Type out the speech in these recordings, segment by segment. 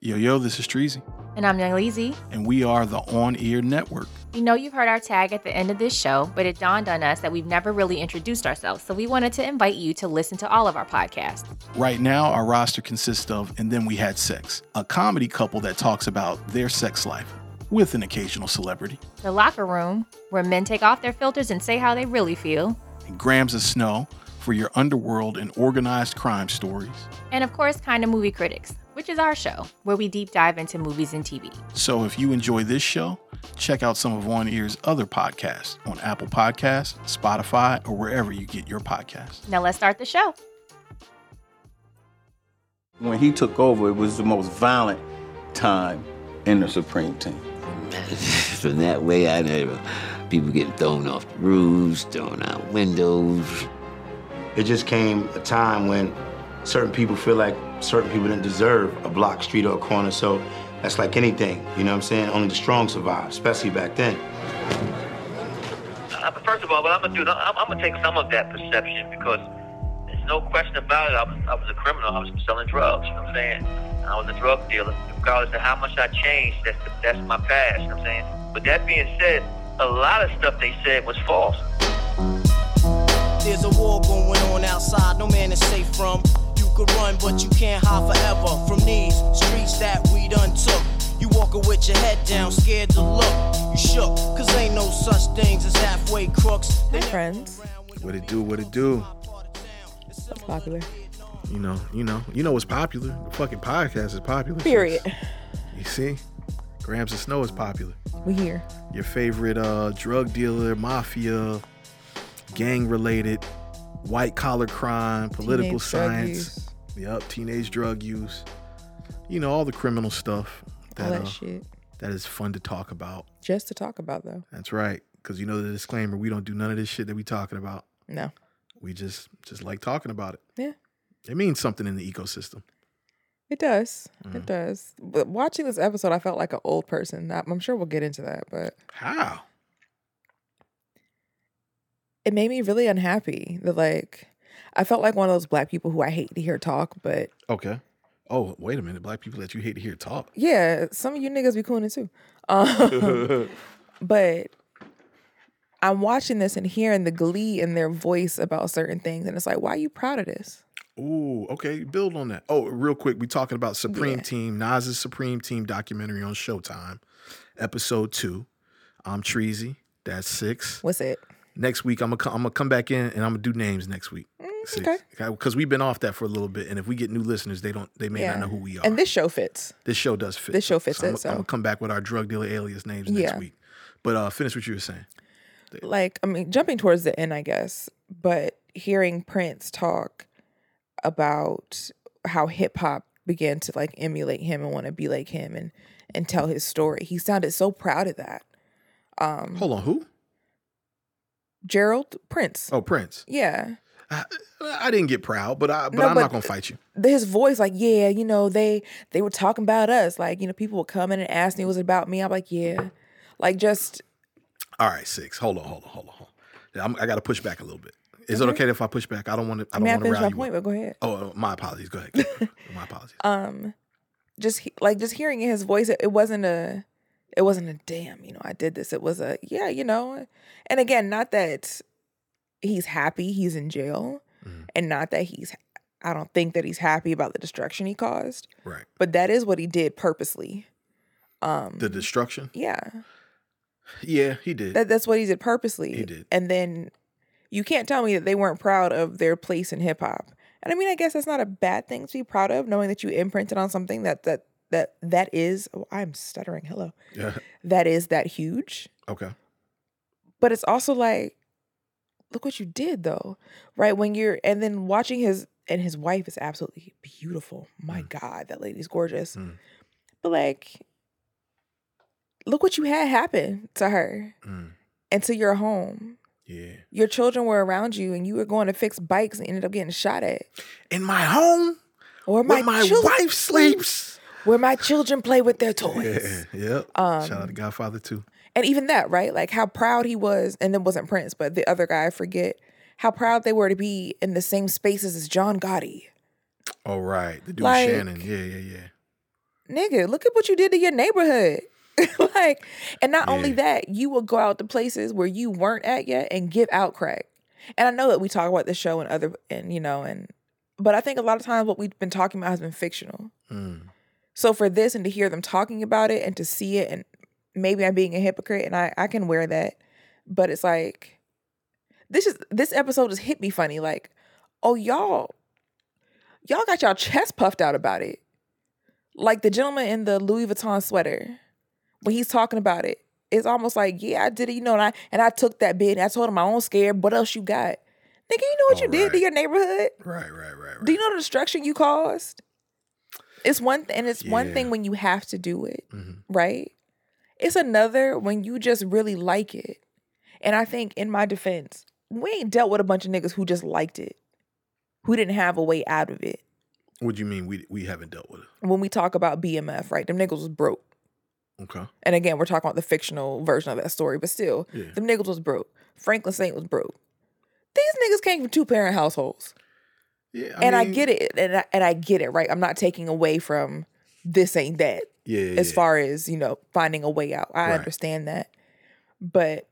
Yo, yo, this is Treasy, And I'm Young Leezy. and we are the On Ear Network. We know you've heard our tag at the end of this show, but it dawned on us that we've never really introduced ourselves. So we wanted to invite you to listen to all of our podcasts. Right now, our roster consists of And Then We Had Sex, a comedy couple that talks about their sex life with an occasional celebrity, The Locker Room, where men take off their filters and say how they really feel. and Grams of Snow for your underworld and organized crime stories. And of course, Kinda Movie Critics, which is our show, where we deep dive into movies and TV. So if you enjoy this show, check out some of On Ear's other podcasts on Apple Podcasts, Spotify, or wherever you get your podcasts. Now let's start the show. When he took over, it was the most violent time in the Supreme Team. From that way, I never people getting thrown off the roofs, thrown out windows. It just came a time when certain people feel like certain people didn't deserve a block, street, or a corner. So that's like anything, you know what I'm saying? Only the strong survive, especially back then. Uh, First of all, what I'm gonna do, I'm, I'm gonna take some of that perception because there's no question about it. I was, I was a criminal. I was selling drugs. You know what I'm saying? I was a drug dealer. Regardless of how much I changed, that's that's my past. You know what I'm saying? But that being said, a lot of stuff they said was false. There's a war going on outside, no man is safe from. You could run, but you can't hide forever from these streets that we done took. You walking with your head down, scared to look. You shook, cause ain't no such things as halfway crooks. Hi, friends. What it do, what it do. That's popular. You know, you know, you know what's popular. The fucking podcast is popular. Period. You see? Grams of Snow is popular. We here. Your favorite uh drug dealer, mafia, gang related, white collar crime, political Teenage drug science. Yep, teenage drug use. You know, all the criminal stuff All that that uh, shit. that is fun to talk about. Just to talk about though. That's right. Cause you know the disclaimer, we don't do none of this shit that we talking about. No. We just just like talking about it. Yeah. It means something in the ecosystem. It does. Mm. It does. But watching this episode, I felt like an old person. I'm sure we'll get into that, but How? it made me really unhappy. That like, I felt like one of those black people who I hate to hear talk. But Okay. Oh, wait a minute. Black people that you hate to hear talk. yeah, some of you niggas be cooning too. Um, but I'm watching this and hearing the glee in their voice about certain things, and it's like, why are you proud of this? Ooh, okay. Build on that. Oh, real quick, we talking about Supreme Yeah. Team, Nas's Supreme Team documentary on Showtime, episode two. I'm Treasy. That's six. What's it? Next week, I'm gonna I'm gonna come back in and I'm gonna do names next week. Six. Okay. Because we've been off that for a little bit, and if we get new listeners, they don't they may not know who we are. And this show fits. this show does fit. this show fits I'm, it, I'm so. gonna come back with our drug dealer alias names next Yeah. week. But uh, finish what you were saying. like I mean, jumping towards the end, I guess, but hearing Prince talk about how hip hop began to like emulate him and want to be like him and and tell his story. He sounded so proud of that. Um Hold on, who? Gerald Prince. Oh, Prince. Yeah. I, I didn't get proud, but I but No, I'm but- not gonna fight you. His voice, like, yeah, you know, they they were talking about us. Like, you know, people would come in and ask me, was it about me? I'm like, yeah. Like just All right, six. Hold on, hold on, hold on, hold on. I'm, I got to push back a little bit. Is it okay if I push back? I don't want to. I I don't want to my point, up. but go ahead. Oh, uh, my apologies. Go ahead. My apologies. um just he- like just hearing his voice it, it wasn't a it wasn't a damn you know i did this it was a yeah you know and again not that he's happy he's in jail Mhm. and not that he's i don't think that he's happy about the destruction he caused right. but that is what he did purposely um The destruction. yeah Yeah, he did. that, that's what he did purposely He did. and then you can't tell me that they weren't proud of their place in hip-hop and i mean i guess that's not a bad thing to be proud of knowing that you imprinted on something that that that that is oh, i'm stuttering hello yeah. that is that huge Okay. but it's also like look what you did though right when you're and then watching his and his wife is absolutely beautiful my god that lady's gorgeous Mm. but like look what you had happen to her Mm. and to your home Yeah. your children were around you and you were going to fix bikes and ended up getting shot at In my home, or where my chil- wife sleeps. where my children play with their toys Yeah. Yep. Um, Shout out to Godfather too. And even that, right? Like how proud he was, and it wasn't Prince, but the other guy, I forget, how proud they were to be in the same spaces as John Gotti. Oh right, the dude Like- Shannon. Yeah, yeah, yeah. nigga, look at what you did to your neighborhood. like, and not only that, you will go out to places where you weren't at yet and give out crack. And I know that we talk about this show and other, and you know, and but I think a lot of times what we've been talking about has been fictional. Mm. So for this and to hear them talking about it and to see it, and maybe I'm being a hypocrite, and I I can wear that, but it's like this is this episode just hit me funny. Like, oh y'all, y'all got y'all chest puffed out about it. Like the gentleman in the Louis Vuitton sweater, when he's talking about it, it's almost like, yeah, I did it, you know, and I and I took that bid and I told him I don't scared. What else you got? Nigga, you know what Oh, you did to your neighborhood? Right, right, right, right. Do you know the destruction you caused? It's one th- and it's one thing when you have to do it, Mhm. right? It's another when you just really like it. And I think in my defense, we ain't dealt with a bunch of niggas who just liked it, who didn't have a way out of it. What do you mean we we haven't dealt with it? When we talk about BMF, right? Them niggas was broke. Okay. And again, we're talking about the fictional version of that story, but still, Yeah. them niggas was broke. Franklin Saint was broke. These niggas came from two parent households. Yeah. and I get it, and I, and I get it, right? I'm not taking away from this ain't that Yeah. as yeah. far as you know finding a way out. I Right. understand that, but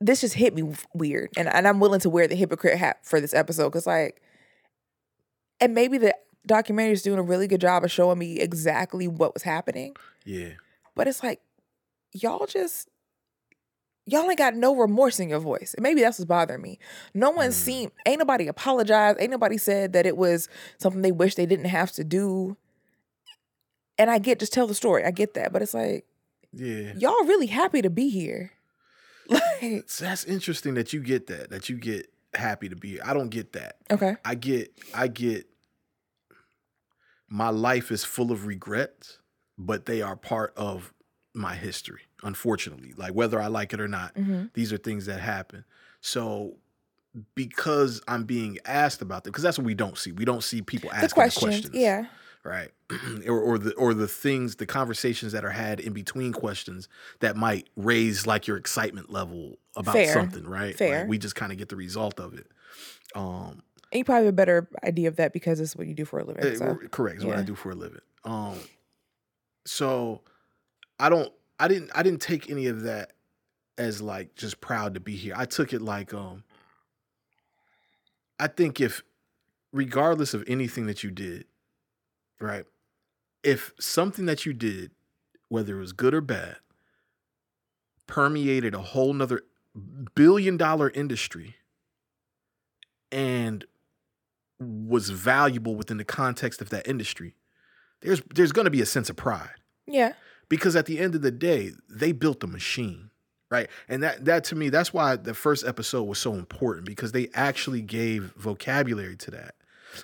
this just hit me weird, and and I'm willing to wear the hypocrite hat for this episode because like, and maybe the documentary is doing a really good job of showing me exactly what was happening, Yeah. but it's like y'all just. Y'all ain't got no remorse in your voice. And maybe that's what's bothering me. No one mm-hmm. seemed ain't nobody apologized. Ain't nobody said that it was something they wish they didn't have to do. And I get just tell the story. I get that. But it's like, Yeah. y'all really happy to be here. Like, that's interesting that you get that. That you get happy to be here. I don't get that. okay. I get I get my life is full of regrets, but they are part of my history, unfortunately. Like whether I like it or not, hmm these are things that happen. So because I'm being asked about them, because that's what we don't see. We don't see people The asking questions. the questions. Yeah. Right. or, or the or the things, the conversations that are had in between questions that might raise like your excitement level about Fair. something, right? Fair. Like, we just kind of get the result of it. Um And you probably have a better idea of that because it's what you do for a living. Eh, So. correct. Is what I do for a living. Um, so I don't. I didn't. I didn't take any of that as like just proud to be here. I took it like um. I think if, regardless of anything that you did, right, if something that you did, whether it was good or bad, permeated a whole nother billion dollar industry and was valuable within the context of that industry, there's there's going to be a sense of pride Yeah. because at the end of the day, they built a machine, right? And that that to me, that's why the first episode was so important because they actually gave vocabulary to that.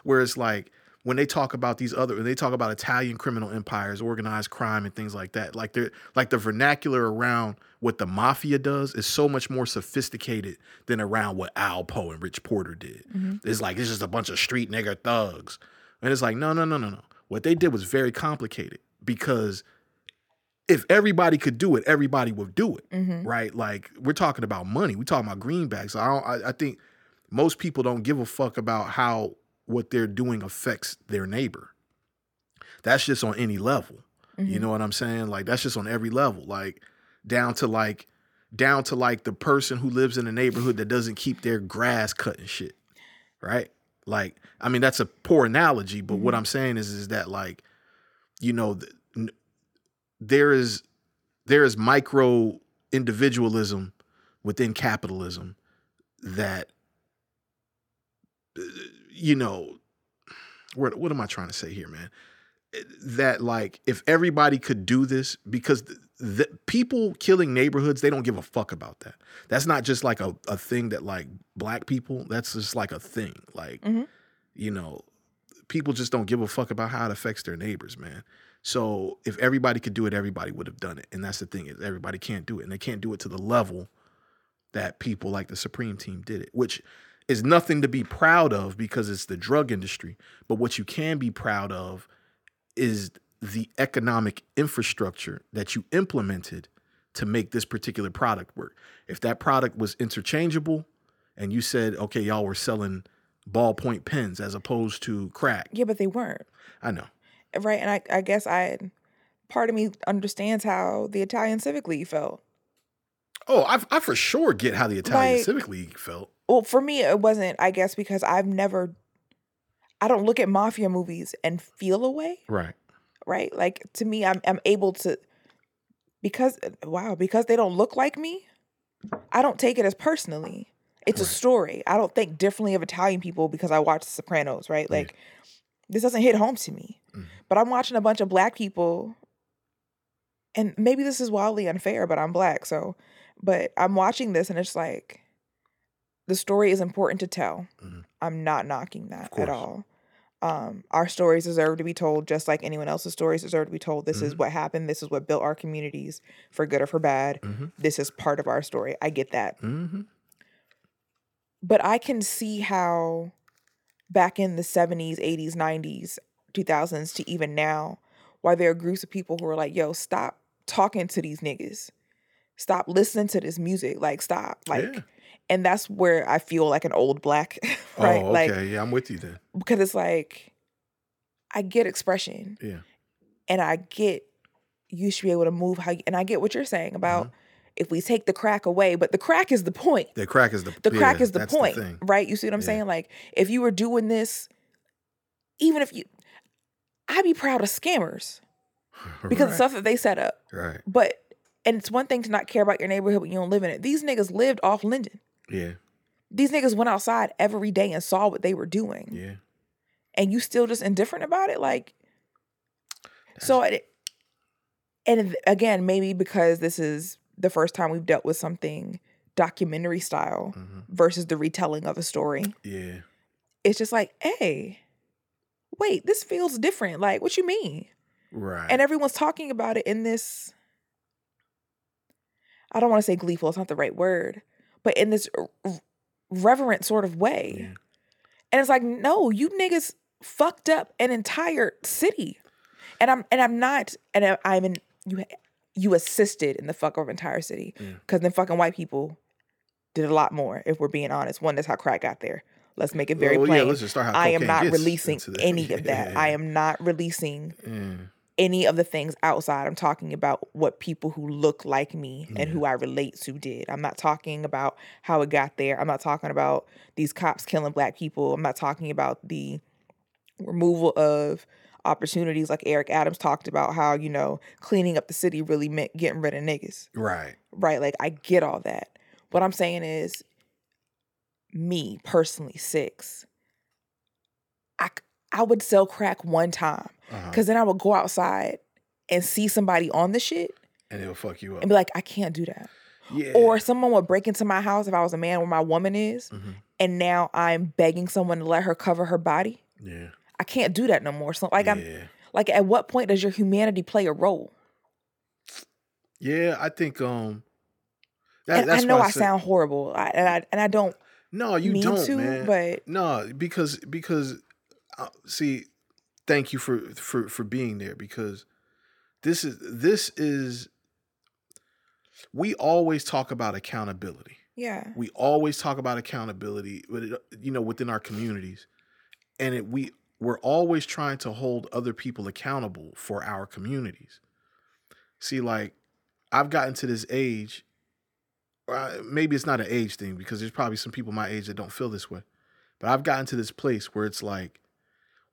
Whereas like when they talk about these other when they talk about Italian criminal empires, organized crime and things like that, like they're like the vernacular around what the mafia does is so much more sophisticated than around what Alpo and Rich Porter did. It's like it's just a bunch of street nigger thugs. And it's like, no, no, no, no, no. What they did was very complicated because if everybody could do it, everybody would do it, Mm-hmm. right? Like we're talking about money, we're talking about greenbacks. I don't. I, I think most people don't give a fuck about how what they're doing affects their neighbor. That's just on any level. Mm-hmm. You know what I'm saying? Like that's just on every level. Like down to like down to like the person who lives in a neighborhood that doesn't keep their grass cut and shit. Right? Like I mean that's a poor analogy, but what I'm saying is is that like you know th- n- there is there is micro individualism within capitalism that you know what what am I trying to say here, man? Eh, That like if everybody could do this because the, the people killing neighborhoods they don't give a fuck about that. That's not just like a, a thing that like black people. That's just like a thing. Like Mhm. you know, people just don't give a fuck about how it affects their neighbors, man. So if everybody could do it, everybody would have done it. And that's the thing is everybody can't do it, and they can't do it to the level that people like the Supreme Team did it, which is nothing to be proud of because it's the drug industry. But what you can be proud of is the economic infrastructure that you implemented to make this particular product work. If that product was interchangeable and you said, okay, y'all were selling ballpoint pens as opposed to crack, Yeah, but they weren't. I know. right, and I, I guess I, part of me understands how the Italian Civic League felt. Oh, I, I for sure get how the Italian Like- Civic League felt. Well, for me, it wasn't. I guess because I've never, I don't look at mafia movies and feel a way. Right. right? Like to me, I'm I'm able to because wow, because they don't look like me, I don't take it as personally. It's a story. I don't think differently of Italian people because I watch The Sopranos, right? Yeah. Like this doesn't hit home to me. Mhm. But I'm watching a bunch of black people and maybe this is wildly unfair, but I'm black, so but I'm watching this and it's like the story is important to tell. Mhm. I'm not knocking that at all. Um, our stories deserve to be told just like anyone else's stories deserve to be told. This is Mhm. what happened. This is what built our communities for good or for bad. Mhm. This is part of our story. I get that. Mm-hmm. But I can see how back in the 70s, 80s, 90s, 2000s to even now, why there are groups of people who are like, yo, stop talking to these niggas. Stop listening to this music. Like, stop. Like, Yeah. And that's where I feel like an old black, right? Oh, Like, yeah, I'm with you then. because it's like I get expression Yeah. and I get you should be able to move how you, and I get what you're saying about mm-hmm. if we take the crack away, but the crack is the point. The crack is the The crack is the point, thing. right? You see what I'm Yeah. saying? Like if you were doing this, even if you, I'd be proud of scammers because right. the stuff that they set up. right. But and it's one thing to not care about your neighborhood when you don't live in it. These niggas lived off Linden. Yeah. These niggas went outside every day and saw what they were doing. Yeah. and you still just indifferent about it like so it, and again maybe because this is the first time we've dealt with something documentary style Mhm. versus the retelling of a story Yeah. it's just like hey wait this feels different like what you mean Right. and everyone's talking about it in this i don't want to say gleeful it's not the right word but in this reverent sort of way Yeah. and it's like, no, you niggas fucked up an entire city. And I'm and I'm not and I- I'm in you you assisted in the fuck of entire city. Yeah. Cause then fucking white people did a lot more, if we're being honest. One, that's how crack got there. Let's make it very Well, yeah, plain. let's just start how I am not releasing any of that. I Yeah. am not releasing Yeah. Any of the things outside. I'm talking about what people who look like me and Yeah. who I relate to did. I'm not talking about how it got there. I'm not talking about these cops killing black people. I'm not talking about the removal of opportunities like Eric Adams talked about how, you know, cleaning up the city really meant getting rid of niggas. Right. Right? Like I get all that. What I'm saying is me personally, six. I I would sell crack one time. Uh-huh. Cause then I would go outside and see somebody on the shit And it'll fuck you up. and be like, I can't do that. yeah. Or someone would break into my house if I was a man where my woman is, Mhm. and now I'm begging someone to let her cover her body. Yeah. I can't do that no more. So like I'm like at what point does your humanity play a role? Yeah, I think um that, I know I said- sound horrible. I, and I and I don't No, you mean don't, to, man. but no, because because uh, see, thank you for for for being there because this is this is we always talk about accountability. yeah. We always talk about accountability, but it, you know, within our communities, and it, we we're always trying to hold other people accountable for our communities. See, like I've gotten to this age. Uh, maybe it's not an age thing because there's probably some people my age that don't feel this way, but I've gotten to this place where it's like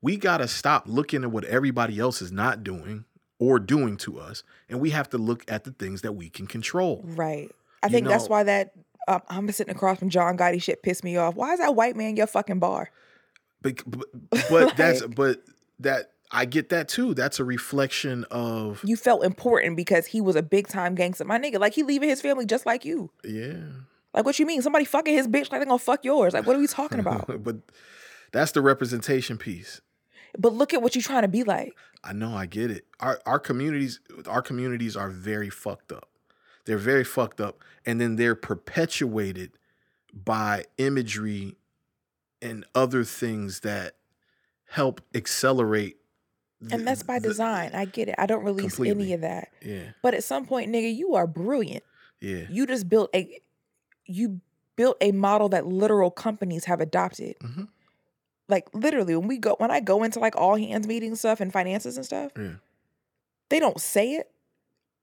we gotta stop looking at what everybody else is not doing or doing to us, and we have to look at the things that we can control. Right. I You think that's why that um, I'm sitting across from John Gotti shit pissed me off. Why is that white man your fucking bar? But but, but that's but that I get that too. That's a reflection of You felt important because he was a big time gangster. My nigga, like he leaving his family just like you. yeah. Like what you mean? Somebody fucking his bitch like they gonna fuck yours. Like what are we talking about? but that's the representation piece. But look at what you're trying to be like. I know I get it. Our our communities our communities are very fucked up. They're very fucked up and then they're perpetuated by imagery and other things that help accelerate And that's by the- design. I get it. I don't release any of that. Yeah. But at some point, nigga, you are brilliant. Yeah. You just built a you built a model that literal companies have adopted. Mhm. Like literally when we go when I go into like all hands meeting stuff and finances and stuff, Yeah. they don't say it,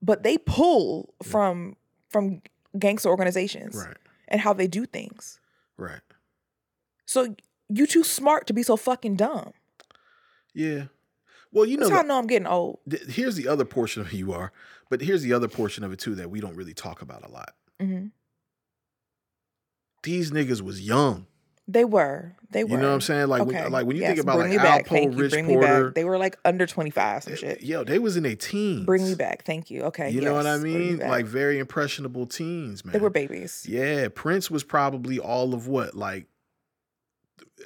but they pull from from gangster organizations Right. and how they do things. Right. So you too smart to be so fucking dumb. Yeah. Well, you know, That's how I know I'm getting old. th- here's the other portion of who you are, but here's the other portion of it too that we don't really talk about a lot. hmm These niggas was young. They were. They were. You know what I'm saying? Like, Okay. when, like when you Yes, think about like. Alpo, Thank you. Rich Bring Porter. They were like under 25, some eh, shit. yo, they was in their teens. Bring me back. Thank you. Okay. You know what I yes, me mean? Like very impressionable teens, man. they were babies. Yeah, Prince was probably all of what like.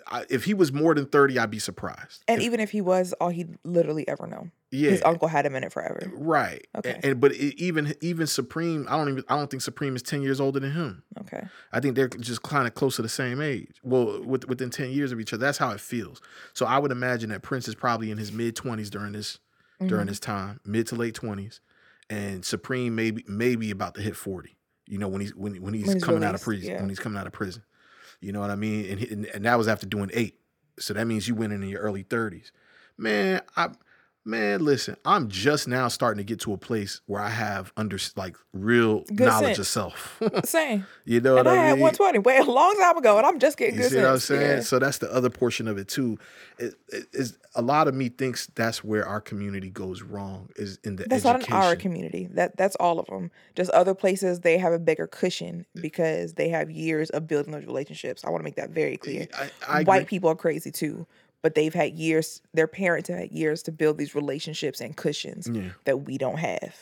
I, if he was more than thirty, I'd be surprised. And If- even if he was all he'd literally ever known. yeah, His uncle had him in it forever. right. Okay. And, but it, even even Supreme, I don't even I don't think Supreme is ten years older than him. Okay. I think they're just kind of close to the same age. Well, with, within 10 years of each other. That's how it feels. So I would imagine that Prince is probably in his mid 20s during this Mm-hmm. during this time, mid to late 20s. And Supreme maybe maybe about to hit 40. You know, when he's when, when he's When he's coming out of prison, yeah. when he's coming out of prison. You know what I mean? And, and that was after doing 8. So that means you went in, in your early 30s. Man, I man, listen, I'm just now starting to get to a place where I have under like real Good knowledge sense. of self. Same. you know and what I mean? I had 120 way a long time ago, and I'm just getting You good You see what I'm saying? Yeah. So that's the other portion of it too. It, it- is a lot of me thinks that's where our community goes wrong is in the That's education. not in our community. That that's all of them. Just other places they have a bigger cushion because they have years of building those relationships. I want to make that very clear. I, I White agree. people are crazy too, but they've had years. Their parents have had years to build these relationships and cushions Yeah. that we don't have.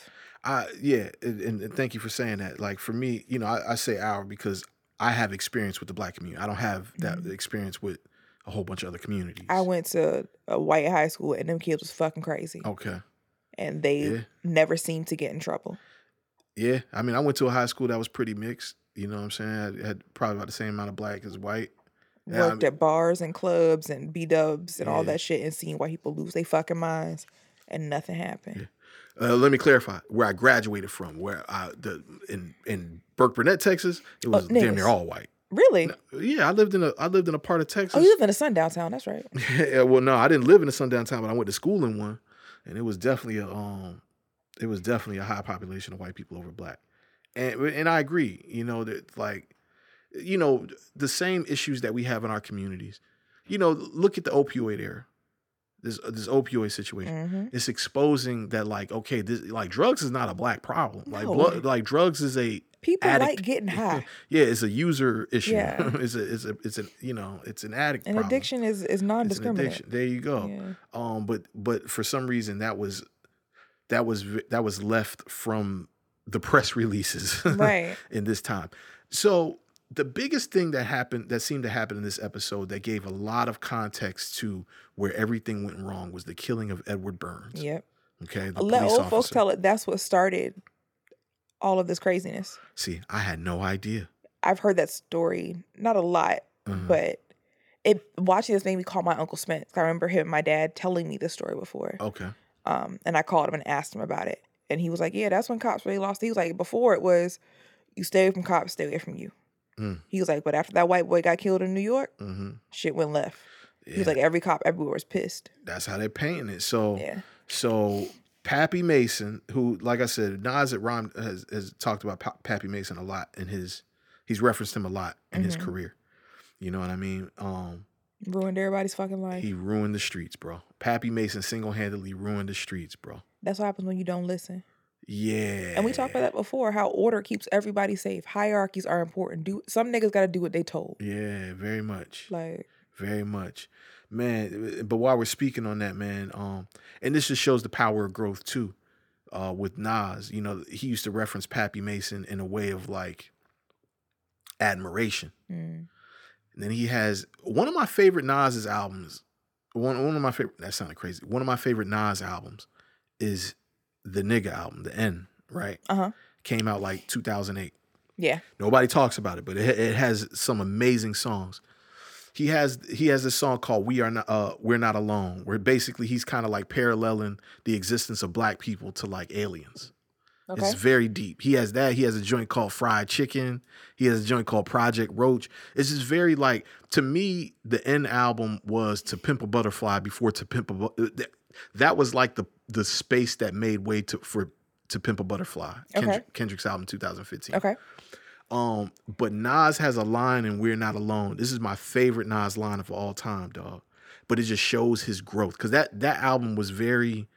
I yeah, and, and thank you for saying that. Like for me, you know, I, I say our because I have experience with the black community. I don't have that experience with a whole bunch of other communities. Mm-hmm. I went to a white high school and them kids was fucking crazy, Okay. and they Yeah. never seemed to get in trouble. Yeah. I mean, I went to a high school that was pretty mixed. You know what I'm saying? I had probably about the same amount of black as white. Yeah, I Worked mean- at bars and clubs and B dubs and all that shit, and seen white people lose their fucking minds, and nothing happened. Uh, let me clarify where I graduated from. Where I the in in Burkburnett, Texas, it was damn Oh, niggas. near all white. Really? Yeah, I lived in a I lived in a part of Texas. Oh, you live in a sundown town. That's right. yeah, well, no, I didn't live in a sundown town, but I went to school in one, and it was definitely a um, it was definitely a high population of white people over black, and and I agree. You know that like, you know the same issues that we have in our communities. You know, look at the opioid era. This this opioid situation. hmm It's exposing that like okay, this like drugs is not a black problem. Like blood, like drugs is a People addict. like getting high. yeah, it's a user issue. Yeah. it's a it's a it's a you know it's an addict. And problem. addiction is is non-discriminate. addiction. There you go. Yeah. Um, but but for some reason that was that was that was left from the press releases Right. in this time. So the biggest thing that happened that seemed to happen in this episode that gave a lot of context to where everything went wrong was the killing of Edward Burns. Yep. Okay. The Let old folks tell it. That's what started all of this craziness. See, I had no idea. I've heard that story, not a lot, Mhm. but it watching this made me call my uncle Spence. I remember him, and my dad, telling me this story before. Okay. Um, and I called him and asked him about it, and he was like, "Yeah, that's when cops really lost." He was like, "Before it was, you stay away from cops, stay away from you." Mm. He was like, "But after that white boy got killed in New York, hmm shit went left." He was like, "Every cop everywhere was pissed." That's how they're painting it. So Yeah. So Pappy Mason, who, like I said, Nas at Rhyme has, has talked about Pa- Pappy Mason a lot in his, he's referenced him a lot in his Mhm. career. You know what I mean? Um, Ruined everybody's fucking life. he ruined the streets, bro. Pappy Mason single handedly ruined the streets, bro. That's what happens when you don't listen. Yeah. And we talked about that before. How order keeps everybody safe. Hierarchies are important. Do some niggas got to do what they told. Yeah, very much. Like very much man but while we're speaking on that man um and this just shows the power of growth too uh with Nas you know he used to reference Pappy Mason in a way of like admiration mm, and then he has one of my favorite Nas's albums one one of my favorite that sounded crazy one of my favorite Nas albums is the nigga album the N right uh-huh. came out like 2008 Yeah. Nobody talks about it, but it, it has some amazing songs. He has he has this song called "We Are Not uh, We're Not Alone," where basically he's kind of like paralleling the existence of black people to like aliens. Okay. It's very deep. He has that. He has a joint called Fried Chicken. He has a joint called Project Roach. It's just very like to me. The end album was To Pimp a Butterfly before To Pimp a. Bu- that- was like the the space that made way to for To Pimp a Butterfly. Okay. Kendrick, Kendrick's album 2015. Okay. Um, but Nas has a line and We're Not Alone. This is my favorite Nas line of all time, dog. But it just shows his growth. Cause that that album was very,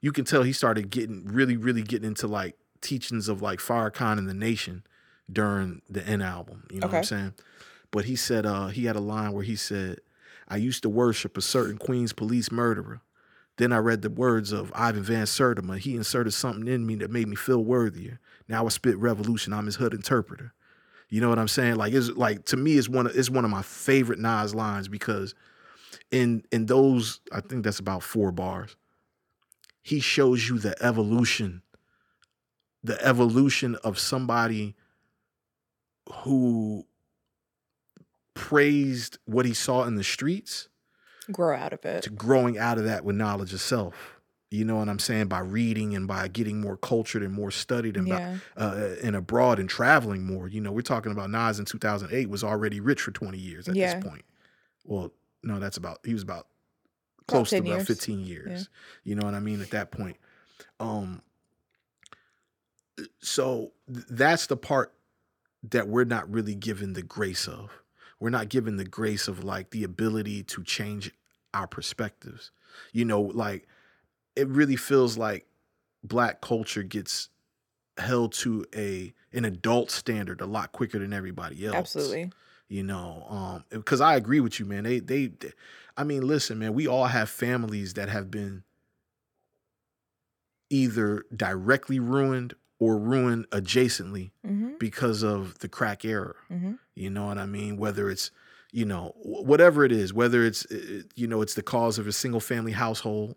you can tell he started getting really, really getting into like teachings of like Farrakhan and the Nation during the N album. You know what I'm Okay. saying? But he said uh he had a line where he said, I used to worship a certain Queens police murderer. Then I read the words of Ivan Van Sertima. He inserted something in me that made me feel worthier. Now I spit revolution. I'm his hood interpreter. You know what I'm saying? Like it's like to me, it's one of it's one of my favorite Nas lines because in in those, I think that's about four bars. He shows you the evolution, the evolution of somebody who praised what he saw in the streets Grow out of it. to growing out of that with knowledge of self. You know what I'm saying? By reading and by getting more cultured and more studied and Yeah. by, uh, and abroad and traveling more. You know, we're talking about Nas in 2008 was already rich for 20 years at Yeah. this point. Well, no, that's about he was about close to about years. 15 years. You know what I mean? At that point. Um so th- that's the part that we're not really given the grace of. We're not given the grace of like the ability to change our perspectives. You know, like it really feels like black culture gets held to a an adult standard a lot quicker than everybody else Absolutely. you know um because i agree with you man they, they they i mean listen man we all have families that have been either directly ruined or ruined adjacently Mm-hmm. Because of the crack era. Mm-hmm. you know what i mean? Whether it's you know whatever it is whether it's you know it's the cause of a single family household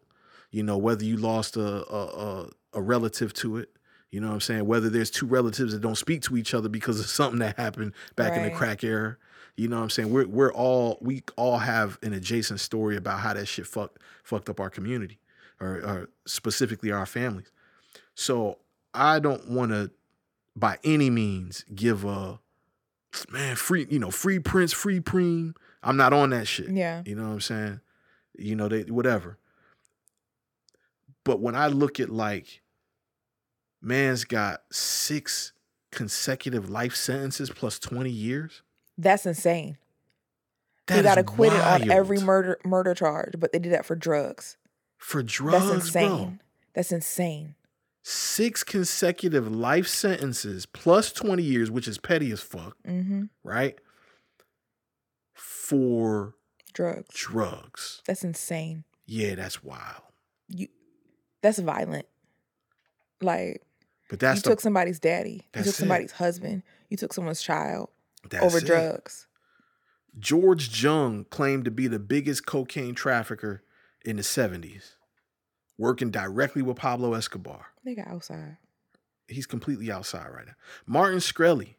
you know whether you lost a a, a, a relative to it you know what i'm saying? Whether there's two relatives that don't speak to each other because of something that happened back in the crack era. You know what i'm saying? We're we're all we all have an adjacent story about how that shit fucked fucked up our community or, or specifically our families. So i don't want to by any means give a man free you know free prince free preem i'm not on that shit Yeah. you know what i'm saying you know they whatever but when i look at like man's got six consecutive life sentences plus 20 years That's insane. that he got acquitted on every murder murder charge, but they did that for drugs. for drugs That's insane. bro That's insane. Six consecutive life sentences plus 20 years which is petty as fuck Mm-hmm. right for Drugs. drugs That's insane. yeah that's wild You. That's violent. Like but that's you the, took somebody's daddy. You took it. somebody's husband. You took someone's child that's over it. drugs. George Jung claimed to be the biggest cocaine trafficker in the 70s, working directly with Pablo Escobar. Nigga outside. He's completely outside right now. Martin Shkreli,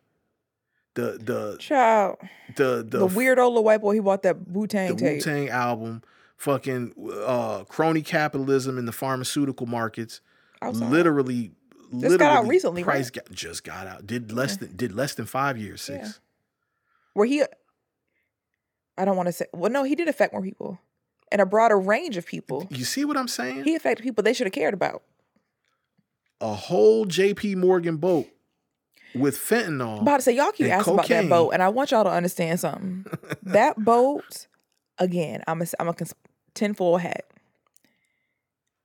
the the Child. the The, the, weird old white boy. He bought that Wu the Tang Wu tape. Tang album, fucking uh, crony capitalism in the pharmaceutical markets, Outside. literally. Just got out literally recently, right? Price got, just got out. Did less than did less than five years, six. Yeah. Where he. I don't want to say. Well, no, he did affect more people, and a broader range of people. You see what I'm saying? He affected people they should have cared about. A whole J.P. Morgan boat with fentanyl. I'm about to say y'all keep asking about that boat, and I want y'all to understand something. that boat, again, I'm a I'm a cons- tinfoil hat.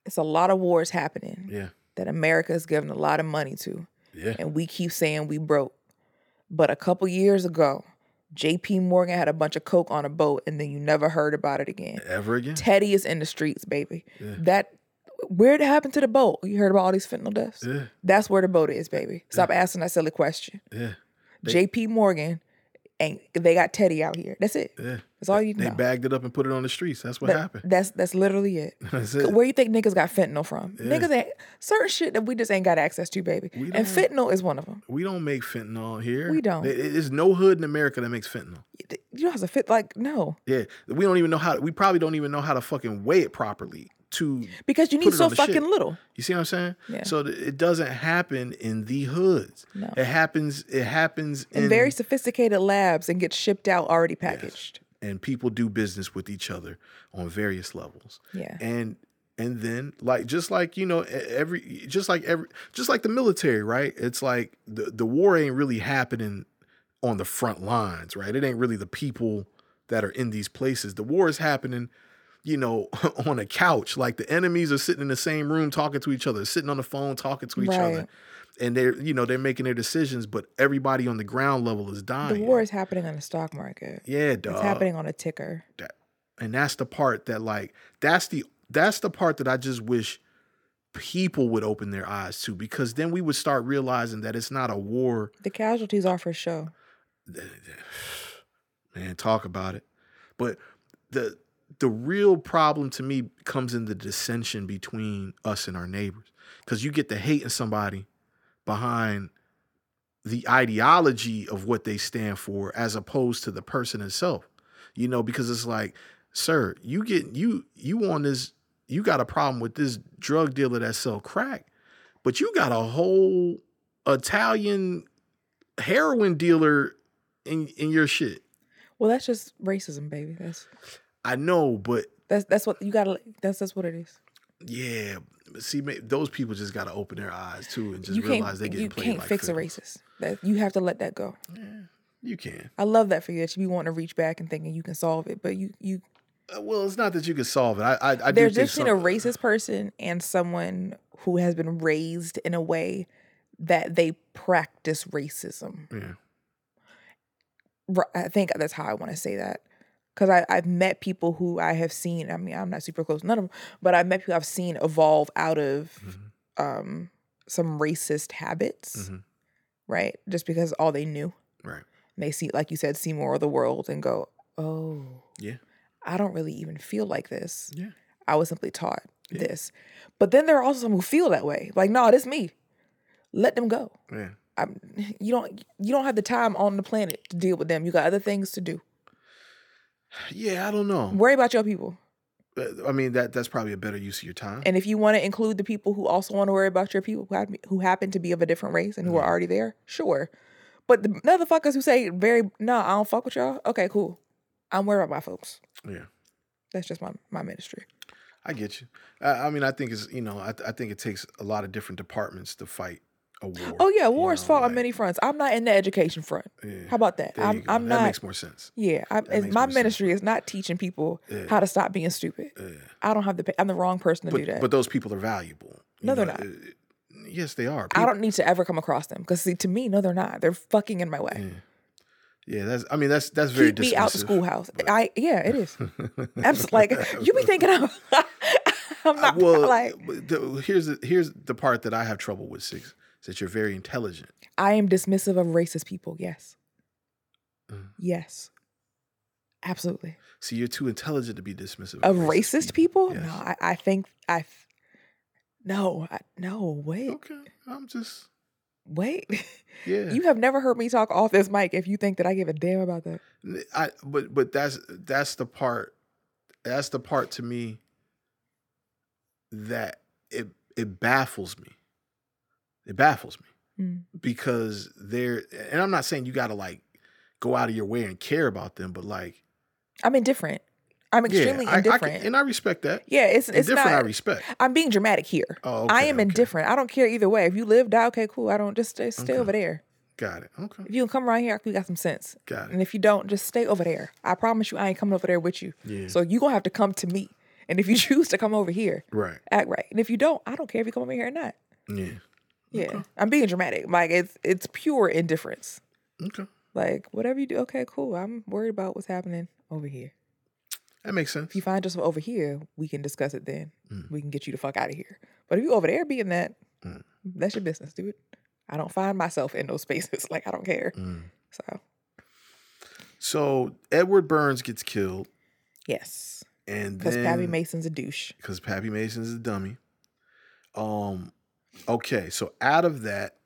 It's a lot of wars happening yeah, that America is giving a lot of money to, yeah, and we keep saying we broke. But a couple years ago, J.P. Morgan had a bunch of coke on a boat, and then you never heard about it again. ever again. Teddy is in the streets, baby. Yeah. That where it happened to the boat? You heard about all these fentanyl deaths? Yeah, That's where the boat is, baby. Stop asking that silly question. yeah, They- J.P. Morgan, and they got Teddy out here. That's it. yeah. That's all you They know. bagged it up and put it on the streets. That's what That- happened. That's that's literally it. That's it. Where you think niggas got fentanyl from? Yeah. Niggas ain't certain shit that we just ain't got access to, baby. And fentanyl is one of them. We don't make fentanyl here. We don't. There- There's no hood in America that makes fentanyl. You know how to fit like no. Yeah, we don't even know how. To, We probably don't even know how to fucking weigh it properly. To Because you need so on the shit. fucking little. You see what I'm saying? Yeah. So th- it doesn't happen in the hoods. No. It happens. It happens In in very sophisticated labs and gets shipped out already packaged. and people do business with each other on various levels. Yeah. And and then like just like you know every just like every just like the military, right? It's like the the war ain't really happening on the front lines, right? It ain't really the people that are in these places. The war is happening you know, on a couch. Like the enemies are sitting in the same room talking to each other, sitting on the phone talking to each other. And they're, you know, they're making their decisions, but everybody on the ground level is dying. The war is happening on the stock market. yeah, dog. It's happening on a ticker. That- and that's the part that like that's the that's the part that I just wish people would open their eyes to because then we would start realizing that it's not a war. The casualties are for show. Man, talk about it. But the the real problem to me comes in the dissension between us and our neighbors. Because you get to hating somebody behind the ideology of what they stand for as opposed to the person itself. You know because it's like sir you get you you on this you got a problem with this drug dealer that sell crack but you got a whole italian heroin dealer in in your shit. Well, that's just racism, baby. That's i know but that's that's what you gotta. That's that's what it is. yeah see those people just got to open their eyes too and just you realize they getting You played can't like fix a racist. That you have to let that go. Yeah, you can I love that for you. That you be wanting to reach back and thinking you can solve it, but you you Uh, well it's not that you can solve it i i, I there's just between a racist person and someone who has been raised in a way that they practice racism. yeah I think that's how I want to say that. Because I've met people who I have seen, I mean, I'm not super close, none of them, but I've met people I've seen evolve out of Mm-hmm. um, some racist habits, Mhm. right? Just because all they knew. right And they see, like you said, see more of the world and go, oh, yeah I don't really even feel like this. yeah I was simply taught this. But then there are also some who feel that way. Like, no, this me. Let them go. yeah I'm, you don't you don't have the time on the planet to deal with them. You got other things to do. Yeah i don't know Worry about your people. Uh, I mean that that's probably a better use of your time. And if you want to include the people who also want to worry about your people who, have, who happen to be of a different race and who are already there, sure. But the motherfuckers who say very no, I don't fuck with y'all. Okay, cool. I'm worried about my folks. yeah, That's just my my ministry. I get you. I, I mean, I think it's you know, I, I think it takes a lot of different departments to fight a war. Oh yeah, you war is know, fought on many fronts. I'm not in the education front. yeah. How about that? I'm. I'm that not. makes more sense. Yeah, I, That my more sense. ministry is not teaching people Yeah. how to stop being stupid. Yeah. I don't have the. I'm the wrong person to do that. but those people are valuable. you No, they're not. uh, Yes, they are. I don't need to ever come across them because see, to me, no, they're not. They're fucking in my way. Yeah, that's. I mean, that's that's very Keep me out the schoolhouse. I yeah, it is. Like you be thinking I'm. I'm Uh, not well, like the, here's the here's the part that I have trouble with. Six is that you're very intelligent. I am dismissive of racist people. Yes. Mm. Yes. Absolutely. See, you're too intelligent to be dismissive Of racist people? Yes. No, I, I think I. No, I, no, wait, Okay, I'm just wait. yeah. You have never heard me talk off this mic if you think that I give a damn about that. I but but that's that's the part that's the part to me that it it baffles me. It baffles me Mm. because they're and I'm not saying you got to like go out of your way and care about them, but like I'm indifferent. I'm extremely yeah, I- I, indifferent. can, and I respect that. yeah, it's it's Indifferent, I respect. I'm being dramatic here. Oh, okay, I am okay. indifferent. I don't care either way. If you live, die, okay, cool. I don't just stay, stay Okay. over there. Got it. Okay, If you can come around here, you got some sense. got it. And if you don't, just stay over there. I promise you, I ain't coming over there with you. Yeah. So you gonna have to come to me. And if you choose to come over here, Right. act right. And if you don't, I don't care if you come over here or not. Yeah. Yeah, I'm being dramatic. Like it's it's pure indifference. Okay. Like whatever you do, okay, cool. I'm worried about what's happening over here. That makes sense. If you find yourself over here, we can discuss it then. Mm. We can get you the fuck out of here. But if you over there being that, Mm. that's your business, dude. I don't find myself in those spaces. Like I don't care. Mm. So So Edward Burns gets killed, yes, and because Pappy Mason's a douche. because Pappy Mason's a dummy. Um, okay, so out of that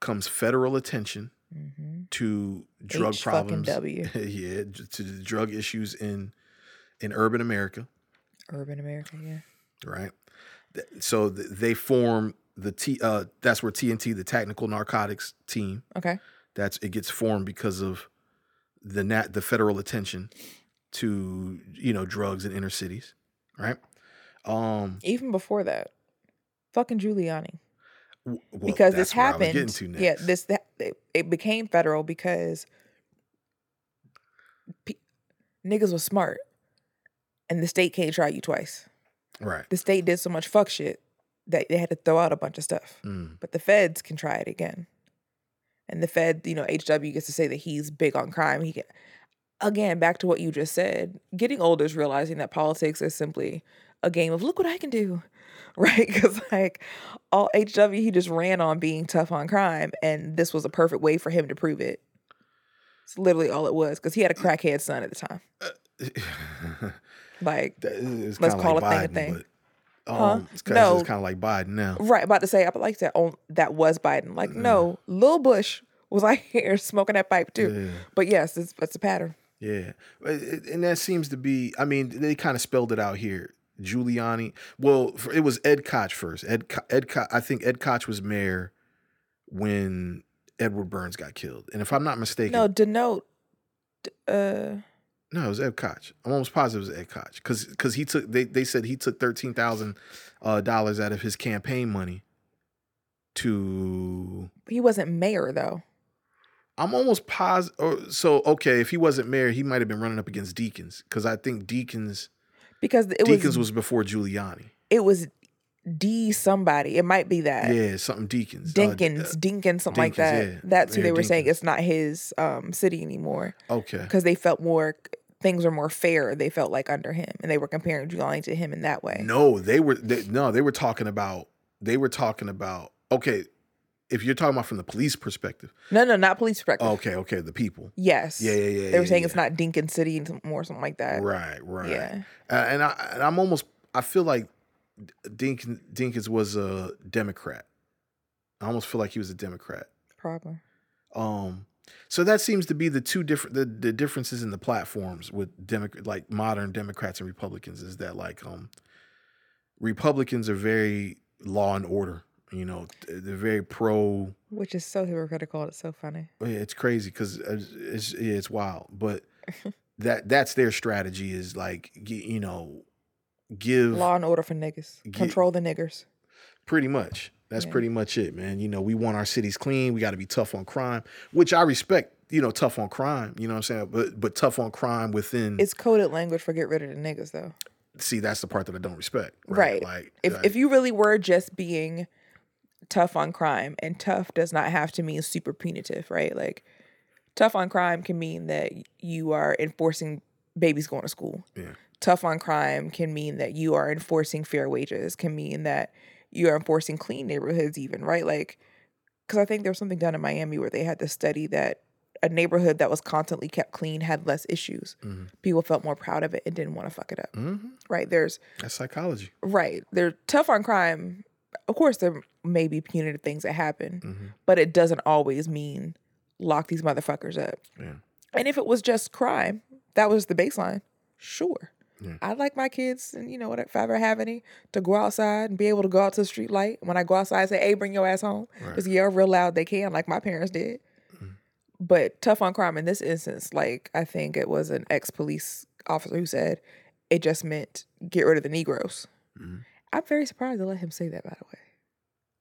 comes federal attention hmm to drug H problems. Yeah, to the drug issues in in urban America. Urban America, yeah. right? So they form the T. Uh, that's where TNT, the Technical Narcotics Team, Okay. that's it gets formed because of the nat the federal attention to you know drugs in inner cities, right? Um, Even before that, fucking Giuliani. well, because this that's I was getting happened. Yeah, this that, it, it became federal because pe- niggas was smart, and the state can't try you twice. right. The state did so much fuck shit that they had to throw out a bunch of stuff. Mm. But the feds can try it again, and the Fed, you know, HW gets to say that he's big on crime. He can, again back to what you just said. Getting older is realizing that politics is simply a game of look what I can do, right? Because like all HW, he just ran on being tough on crime, and this was a perfect way for him to prove it. It's literally all it was because he had a crackhead son at the time. Like, it's Let's kinda call like a thing a Biden, thing. But, Huh? um, it's, No. it's kind of like Biden now. right, about to say, I like that. On that was Biden. Like, no, Lil Bush was like here smoking that pipe too. Yeah. But yes, it's, it's a pattern. Yeah, and that seems to be. I mean, they kind of spelled it out here. Giuliani. Well, it was Ed Koch first. Ed Co- Ed Co- I think Ed Koch was mayor when Edward Burns got killed. And if I'm not mistaken, No, denote. d- Uh, no, it was Ed Koch. I'm almost positive it was Ed Koch because because he took they they said he took thirteen thousand uh, dollars out of his campaign money to. he wasn't mayor though. I'm almost positive. So okay, if he wasn't mayor, he might have been running up against Deacons because I think Deacons because it Deacons was, was before Giuliani. it was D somebody. It might be that Yeah, something Deacons. Uh, Dinkins, uh, Dinkins, something like that. Yeah. That's who Mayor they were saying. Dinkins. It's not his um, city anymore okay. because they felt more things were more fair. They felt like under him, and they were comparing Giuliani to him in that way. No, they were they, no, they were talking about they were talking about okay, if you're talking about from the police perspective. No, no, not police perspective. Okay, okay, the people. Yes. Yeah, yeah, yeah. They were yeah, saying yeah. it's not Dinkin City anymore, something like that. Right, right. Yeah. Uh, and I and I'm almost I feel like Dinkins, Dinkins was a Democrat. I almost feel like he was a Democrat. Probably. Um, so that seems to be the two different the, the differences in the platforms with Democrat like modern Democrats and Republicans is that like um Republicans are very law and order. You know, they're very pro. Which is so hypocritical. It's so funny. yeah, It's crazy because it's yeah, it's wild, but that that's their strategy is like you know give Law and order for niggas. Control the niggers. Pretty much. That's Yeah. pretty much it, man. You know, we want our cities clean. We got to be tough on crime, which I respect. You know, tough on crime. You know what I'm saying? But but tough on crime within. It's coded language for get rid of the niggas, though. see, that's the part that I don't respect. Right. Like If like, if you really were just being tough on crime, and tough does not have to mean super punitive, right? Like tough on crime can mean that you are enforcing babies going to school. Yeah. Tough on crime can mean that you are enforcing fair wages, can mean that you are enforcing clean neighborhoods, even, right? Like, because I think there was something done in Miami where they had to study that a neighborhood that was constantly kept clean had less issues. Mhm. People felt more proud of it and didn't want to fuck it up, Mhm. right? There's that's psychology. Right. They're tough on crime. Of course, there may be punitive things that happen, Mhm. but it doesn't always mean lock these motherfuckers up. Yeah. And if it was just crime, that was the baseline. Sure. Yeah. I'd like my kids, and you know what, if I ever have any, to go outside and be able to go out to the street light. When I go outside, I say, "Hey, bring your ass home," Right. just yell real loud. They can, like my parents did. But tough on crime in this instance, like I think it was an ex police officer who said it just meant get rid of the Negroes. Mhm. I'm very surprised they let him say that, by the way.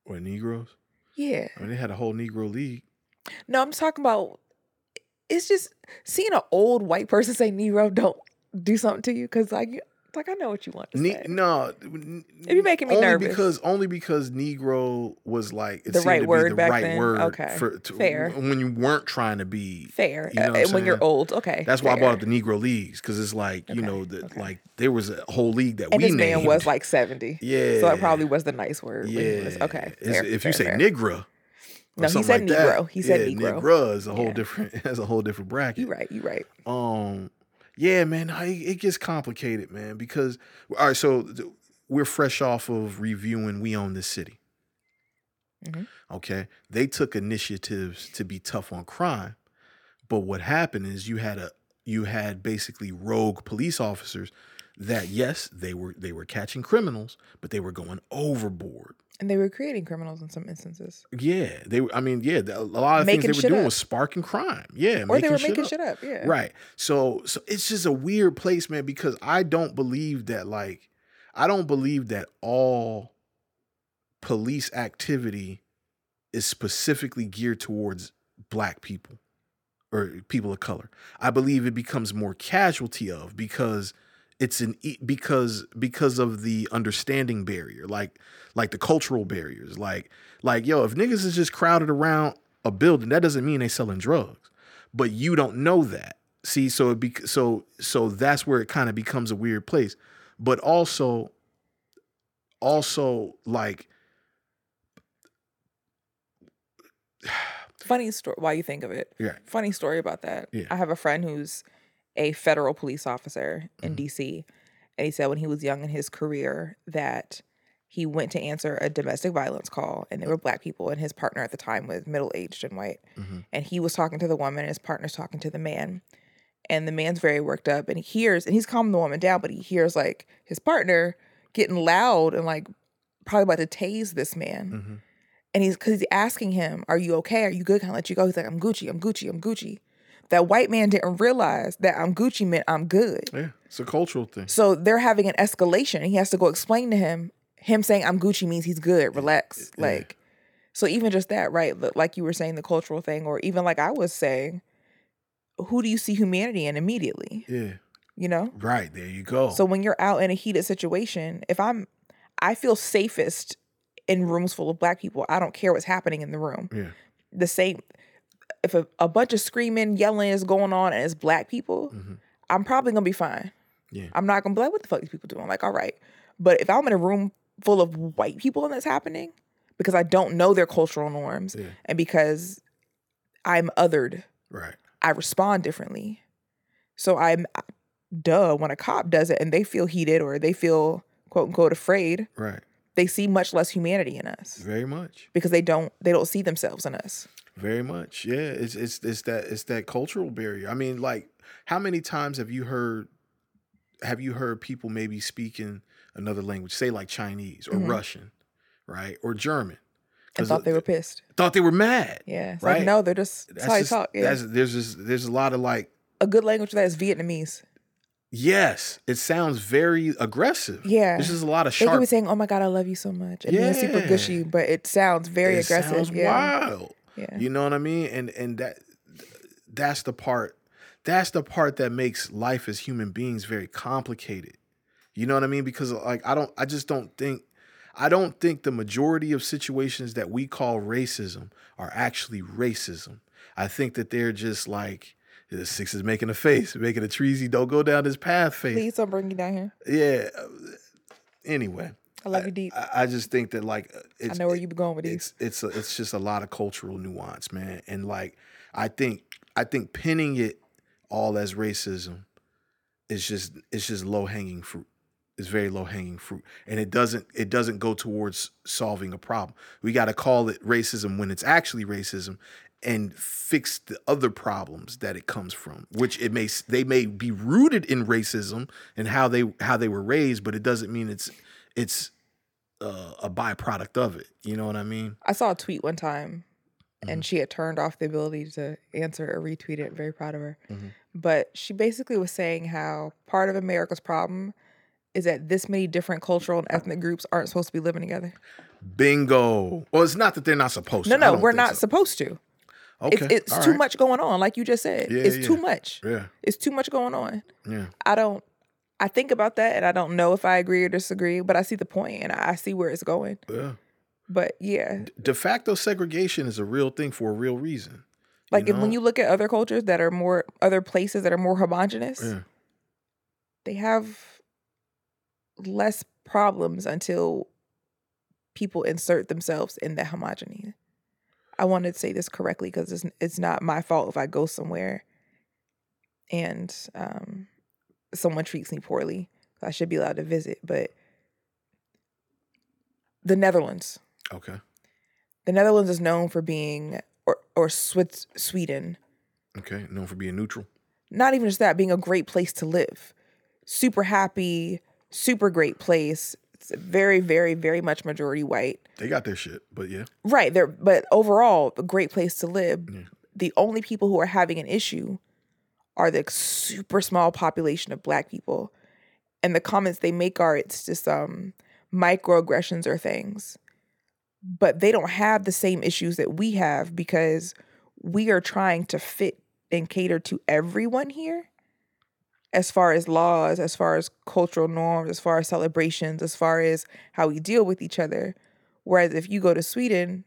Or Negroes. Yeah. I mean, they had a whole Negro league. No, I'm talking about it's just seeing an old white person say Negro don't do something to you because like like I know what you want to Ne- say. no, If you're making me only nervous. because only because Negro was like it The seemed right to be word the back right then? word Okay. for to, Fair. when you weren't trying to be Fair. You know Uh, when you're old, okay. That's why I fair. brought up the Negro leagues because it's like you Okay, know that okay. like there was a whole league that And we this man was like 70. yeah, So it probably was the nice word. when he yeah. was- okay. Fair, if fair, you say fair. Negro, No, he said like that, Negro. He said yeah, Negro. Negro is a whole Yeah. different. Has a whole different bracket. You're right, You're right. Um, yeah, man, I, it gets complicated, man, because all right, so we're fresh off of reviewing We Own This City. Mhm. Okay, they took initiatives to be tough on crime, but what happened is you had a you had basically rogue police officers that yes, they were they were catching criminals, but they were going overboard. And they were creating criminals in some instances. Yeah, they. were- I mean, yeah, the- a lot of Making things they were doing up. was sparking crime. Yeah, Or they were shit making up. shit up. Yeah. Right. So so it's just a weird place, man, because I don't believe that like I don't believe that all police activity is specifically geared towards black people or people of color. I believe it becomes more casualty of because it's an e- because because of the understanding barrier, like like the cultural barriers, like like yo, if niggas is just crowded around a building, that doesn't mean they selling drugs, but you don't know that. See, so it be so so that's where it kind of becomes a weird place, but also also like Funny story. Why you think of it, Yeah. Funny story about that. Yeah. I have a friend who's a federal police officer in Mm-hmm. DC, and he said when he was young in his career that he went to answer a domestic violence call, and there were black people, and his partner at the time was middle aged and white, Mhm. and he was talking to the woman, and his partner's talking to the man. And the man's very worked up, and he hears, and he's calming the woman down, but he hears like his partner getting loud and like probably about to tase this man. Mhm. And he's because he's asking him, Are you okay? Are you good? Can I let you go? He's like, I'm Gucci, I'm Gucci, I'm Gucci. That white man didn't realize that I'm Gucci meant I'm good. yeah, it's a cultural thing. So they're having an escalation. And he has to go explain to him, him saying I'm Gucci means he's good, relax. Yeah. Like, so even just that, right? Like you were saying, the cultural thing, or even like I was saying, who do you see humanity in immediately? Yeah, You know? right there you go. So when you're out in a heated situation, if I'm, I feel safest in rooms full of black people. I don't care what's happening in the room. yeah, The same, if a, a bunch of screaming, yelling is going on and it's black people, Mhm. I'm probably gonna be fine. Yeah. I'm not gonna be like, what the fuck these people doing? Like, all right. But if I'm in a room full of white people and that's happening, because I don't know their cultural norms Yeah. and because I'm othered, right. I respond differently. So I'm duh when a cop does it and they feel heated or they feel quote unquote afraid, Right. they see much less humanity in us Very much. because they don't they don't see themselves in us. Very much. Yeah. It's it's it's that it's that cultural barrier. I mean, like, how many times have you heard have you heard people maybe speaking another language, say like Chinese or Mhm. Russian, right? Or German? And 'Cause thought they were pissed. thought they were mad. Yeah. Right. like no, they're just that's, how you just, talk. Yeah. that's there's just there's a lot of like a good language for that is Vietnamese. yes, it sounds very aggressive. Yeah. There's just a lot of They could be saying, "Oh my god, I love you so much," and being super gushy, but it sounds very it aggressive. Sounds yeah. wild. Yeah. You know what I mean? And and that that's the part that's the part that makes life as human beings very complicated. You know what I mean? Because like I don't I just don't think I don't think the majority of situations that we call racism are actually racism. I think that they're just like the six is making a face, making a treasy, don't go down this path face. Please don't bring you down here. Yeah. Anyway, I love you deep. I, I just think that like uh, I know where you be going with these. it's it's a, it's just a lot of cultural nuance, man. And like I think I think pinning it all as racism is just it's just low hanging fruit. It's very low hanging fruit, and it doesn't it doesn't go towards solving a problem. We got to call it racism when it's actually racism, and fix the other problems that it comes from. Which it may they may be rooted in racism and how they how they were raised, but it doesn't mean it's it's uh, a byproduct of it. You know what I mean? I saw a tweet one time, Mm-hmm. and she had turned off the ability to answer or retweet it. Very proud of her. Mhm. But she basically was saying how part of America's problem is that this many different cultural and ethnic groups aren't supposed to be living together. Bingo. Well, it's not that they're not supposed No, to. I no, we're not so. supposed to. Okay, It's, it's too right. much going on, like you just said. Yeah, it's too much. Yeah, It's too much going on. yeah. I don't. I think about that, and I don't know if I agree or disagree, but I see the point, and I see where it's going. Yeah. But yeah, De facto segregation is a real thing for a real reason. like if, when you look at other cultures that are more other places that are more homogenous, Yeah. they have less problems until people insert themselves in that homogeny. I wanted to say this correctly because it's it's not my fault if I go somewhere and um, someone treats me poorly. I should be allowed to visit, but the Netherlands. Okay. The Netherlands is known for being, or or Swiss, Sweden, Okay. Known for being neutral. not even just that, being a great place to live. super happy, super great place. It's very, very, very much majority white. They got their shit, but yeah. Right. There but overall, a great place to live. The only people who are having an issue are the super small population of black people. And the comments they make are it's just um microaggressions or things. But they don't have the same issues that we have because we are trying to fit and cater to everyone here as far as laws, as far as cultural norms, as far as celebrations, as far as how we deal with each other. Whereas if you go to Sweden,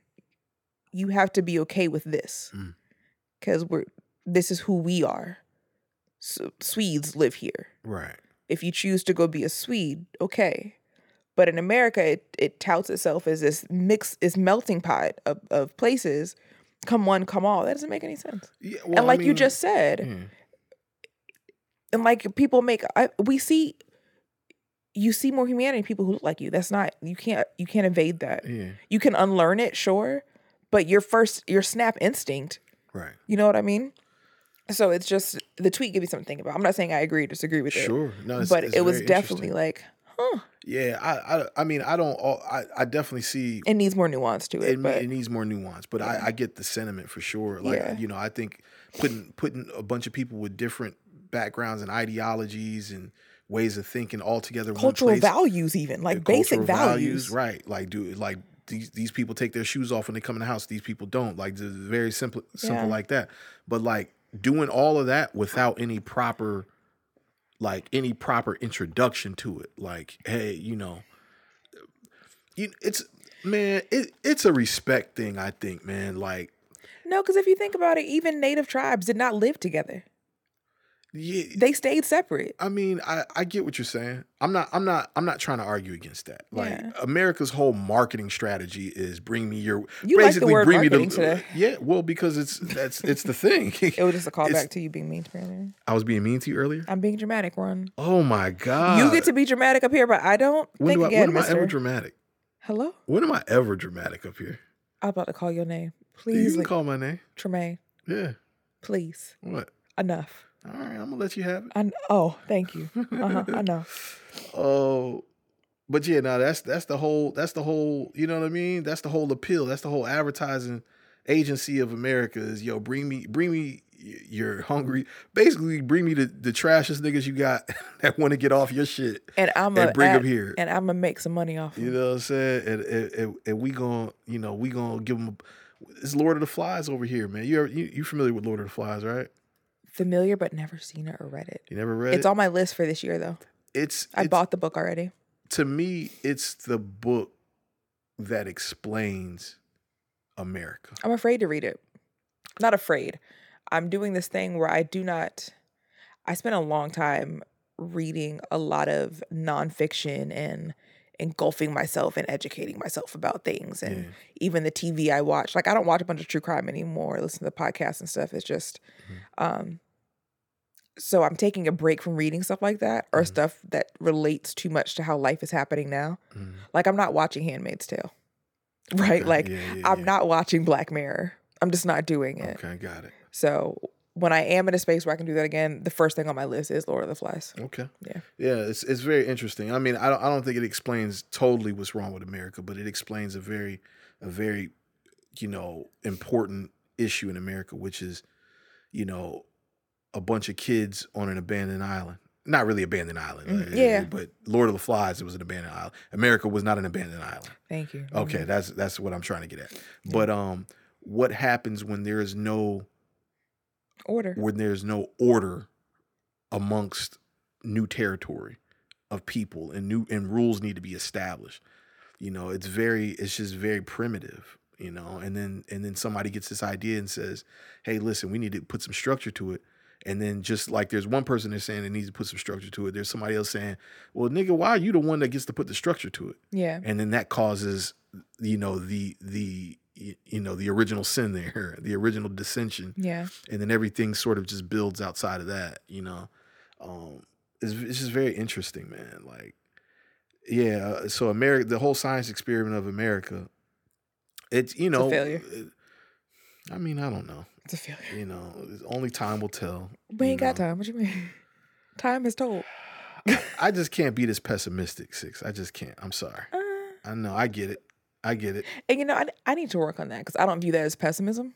you have to be okay with this Mm. because we're this is who we are. Swedes live here. Right. If you choose to go be a Swede, okay. But in America, it, it touts itself as this mix, this melting pot of, of places. Come one, come all. That doesn't make any sense. Yeah, and like you just said, hmm. and like people make I, we see you see more humanity in people who look like you that's not you can't you can't evade that Yeah. you can unlearn it sure but your first your snap instinct Right. you know what i mean so it's just the tweet gave me something to think about i'm not saying i agree or disagree with it Sure. No, it's- but it's it was definitely like Yeah, I, I, I mean, I don't. I, I definitely see it needs more nuance to it, it, but it needs more nuance. But I, I get the sentiment for sure. Like Yeah. you know, I think putting putting a bunch of people with different backgrounds and ideologies and ways of thinking all together cultural place, values even like basic cultural values, right? Like do like these these people take their shoes off when they come in the house. These people don't. Like very simple simple Yeah. like that. But like doing all of that without any proper like any proper introduction to it. Like hey, you know, you it's man, it it's a respect thing. I think, man. Like no because if you think about it even native tribes did not live together yeah, they stayed separate I mean, I, I get what you're saying. I'm not I'm not I'm not trying to argue against that. Like Yeah. America's whole marketing strategy is bring me your You like the word bring me marketing today. Yeah, well, because it's that's it's the thing. it was just a callback It's- to you being mean to me earlier. I was being mean to you earlier. i'm being dramatic ron Oh my god. you get to be dramatic up here but i don't when think do I, again when am I ever dramatic? hello When am I ever dramatic up here? i'm about to call your name you please can like, call my name. tremaine Yeah. please What? enough All right, I'm gonna let you have it. I, oh thank you uh-huh, i know Oh, but yeah, no, that's that's the whole that's the whole you know what I mean. That's the whole appeal. That's the whole advertising agency of America is yo bring me bring me your hungry basically bring me the the trashiest niggas you got that want to get off your shit and i'm and a bring them here. and i'm gonna make some money off You know what I'm saying? And, and, and, and we gonna you know we gonna give them. It's Lord of the Flies over here, man. You ever, you you familiar with Lord of the Flies, right? Familiar but never seen it or read it You never read it? it's it. on my list for this year though it's i it's- bought the book already to me, it's the book that explains America. I'm afraid to read it. Not afraid. I'm doing this thing where I do not. I spent a long time reading a lot of nonfiction and engulfing myself and educating myself about things and Yeah. even the TV I watch. Like I don't watch a bunch of true crime anymore. Listen to the podcasts and stuff. It's just um so I'm taking a break from reading stuff like that or stuff that relates too much to how life is happening now. Mhm. Like I'm not watching Handmaid's Tale. Right? Okay, Like yeah, yeah, I'm yeah. not watching Black Mirror. I'm just not doing it. Okay, got it. So when I am in a space where I can do that again, the first thing on my list is Lord of the Flies. Okay. Yeah. Yeah, it's it's very interesting. I mean, I don't I don't think it explains totally what's wrong with America, but it explains a very a very you know important issue in America, which is you know a bunch of kids on an abandoned island. Not really abandoned island, Mhm, uh, yeah. But Lord of the Flies, it was an abandoned island. America was not an abandoned island. Thank you. Okay, Mhm. that's that's what I'm trying to get at. But um, what happens when there is no Order. when there's no order amongst new territory of people and new and rules need to be established you know it's very it's just very primitive you know and then and then somebody gets this idea and says hey listen we need to put some structure to it and then just like there's one person that's saying it needs to put some structure to it there's somebody else saying well nigga why are you the one that gets to put the structure to it Yeah. and then that causes you know the the you know the original sin there the original dissension Yeah. and then everything sort of just builds outside of that you know um it's, it's just very interesting man like yeah uh, so america the whole science experiment of america it's you It's know failure. i mean i don't know It's a failure. you know only time will tell We ain't got time. What you mean? Time is told. I just can't be this pessimistic, six. I just can't. I'm sorry. Uh, I know. I get it. I get it. and you know, I, I need to work on that because I don't view that as pessimism.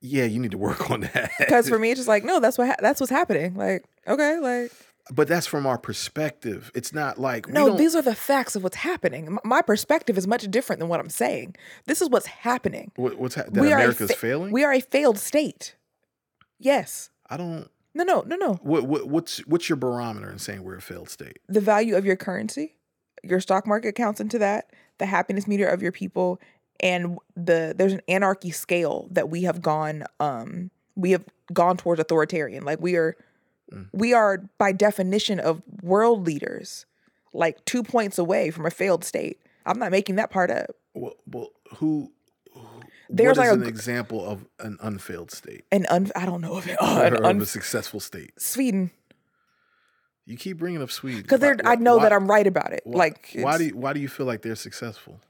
Yeah, you need to work on that. Because for me, it's just like, no, that's what ha- that's what's happening. Like, okay, like, but that's from our perspective. It's not like we no, these are the facts of what's happening. My perspective is much different than what I'm saying. This is what's happening. what, what's ha- that we America's fa- failing. We are a failed state. Yes. I don't. No, no, no, no. What, what what's what's your barometer in saying we're a failed state? the value of your currency, your stock market counts into that, the happiness meter of your people, and the there's an anarchy scale that we have gone um we have gone towards authoritarian. Like we are we are by definition of world leaders, like two points away from a failed state. I'm not making that part up. Well, well who? who There's like an g- example of an unfailed state And un, I don't know if it, or an of un, a successful state? Sweden You keep bringing up Sweden because Why- I know that I'm right about it. why- like why do you, why do you feel like they're successful?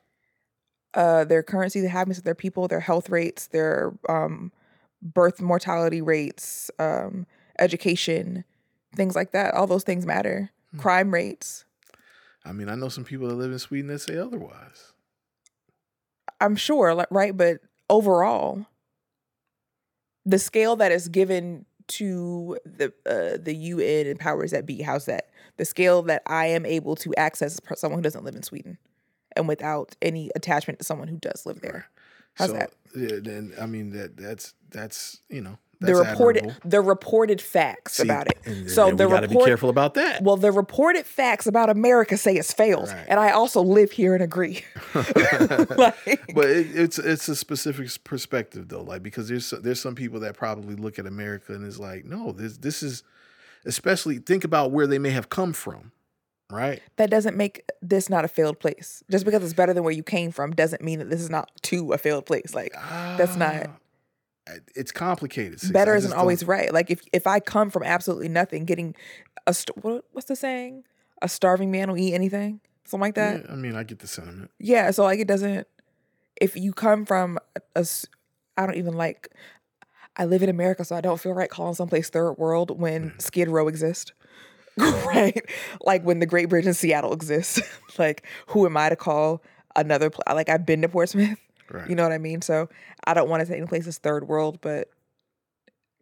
uh, their currency, the happiness of their people, their health rates, their um, birth mortality rates, um, education, things like that. All those things matter. Hmm. Crime rates. I mean, I know some people that live in Sweden that say otherwise. I'm sure, right? But overall, the scale that is given to the uh, the UN and powers that be, how's that? The scale that I am able to access someone who doesn't live in Sweden, and without any attachment to someone who does live there. How's so, that? Yeah, then I mean that that's that's you know the reported admirable. the reported facts See, about it. and So then the to be careful about that. Well, the reported facts about America say it's failed, Right. and I also live here and agree. like, but it, it's it's a specific perspective though, like because there's there's some people that probably look at America and is like, no, this this is especially think about where they may have come from, right? that doesn't make this not a failed place. Just because it's better than where you came from doesn't mean that this is not to a failed place. Like that's not Ah, It's complicated. better I isn't always don't- right. Like if if I come from absolutely nothing, getting a st- what, what's the saying? A starving man will eat anything, something like that. Yeah, I mean, I get the sentiment. Yeah, so like it doesn't. If you come from a, I don't even like. I live in America, so I don't feel right calling someplace third world when Skid Row exists. right, like when the Great Bridge in Seattle exists. like, who am I to call another? Pl- like, I've been to Portsmouth. Right. You know what I mean? So I don't want to say any place is third world, but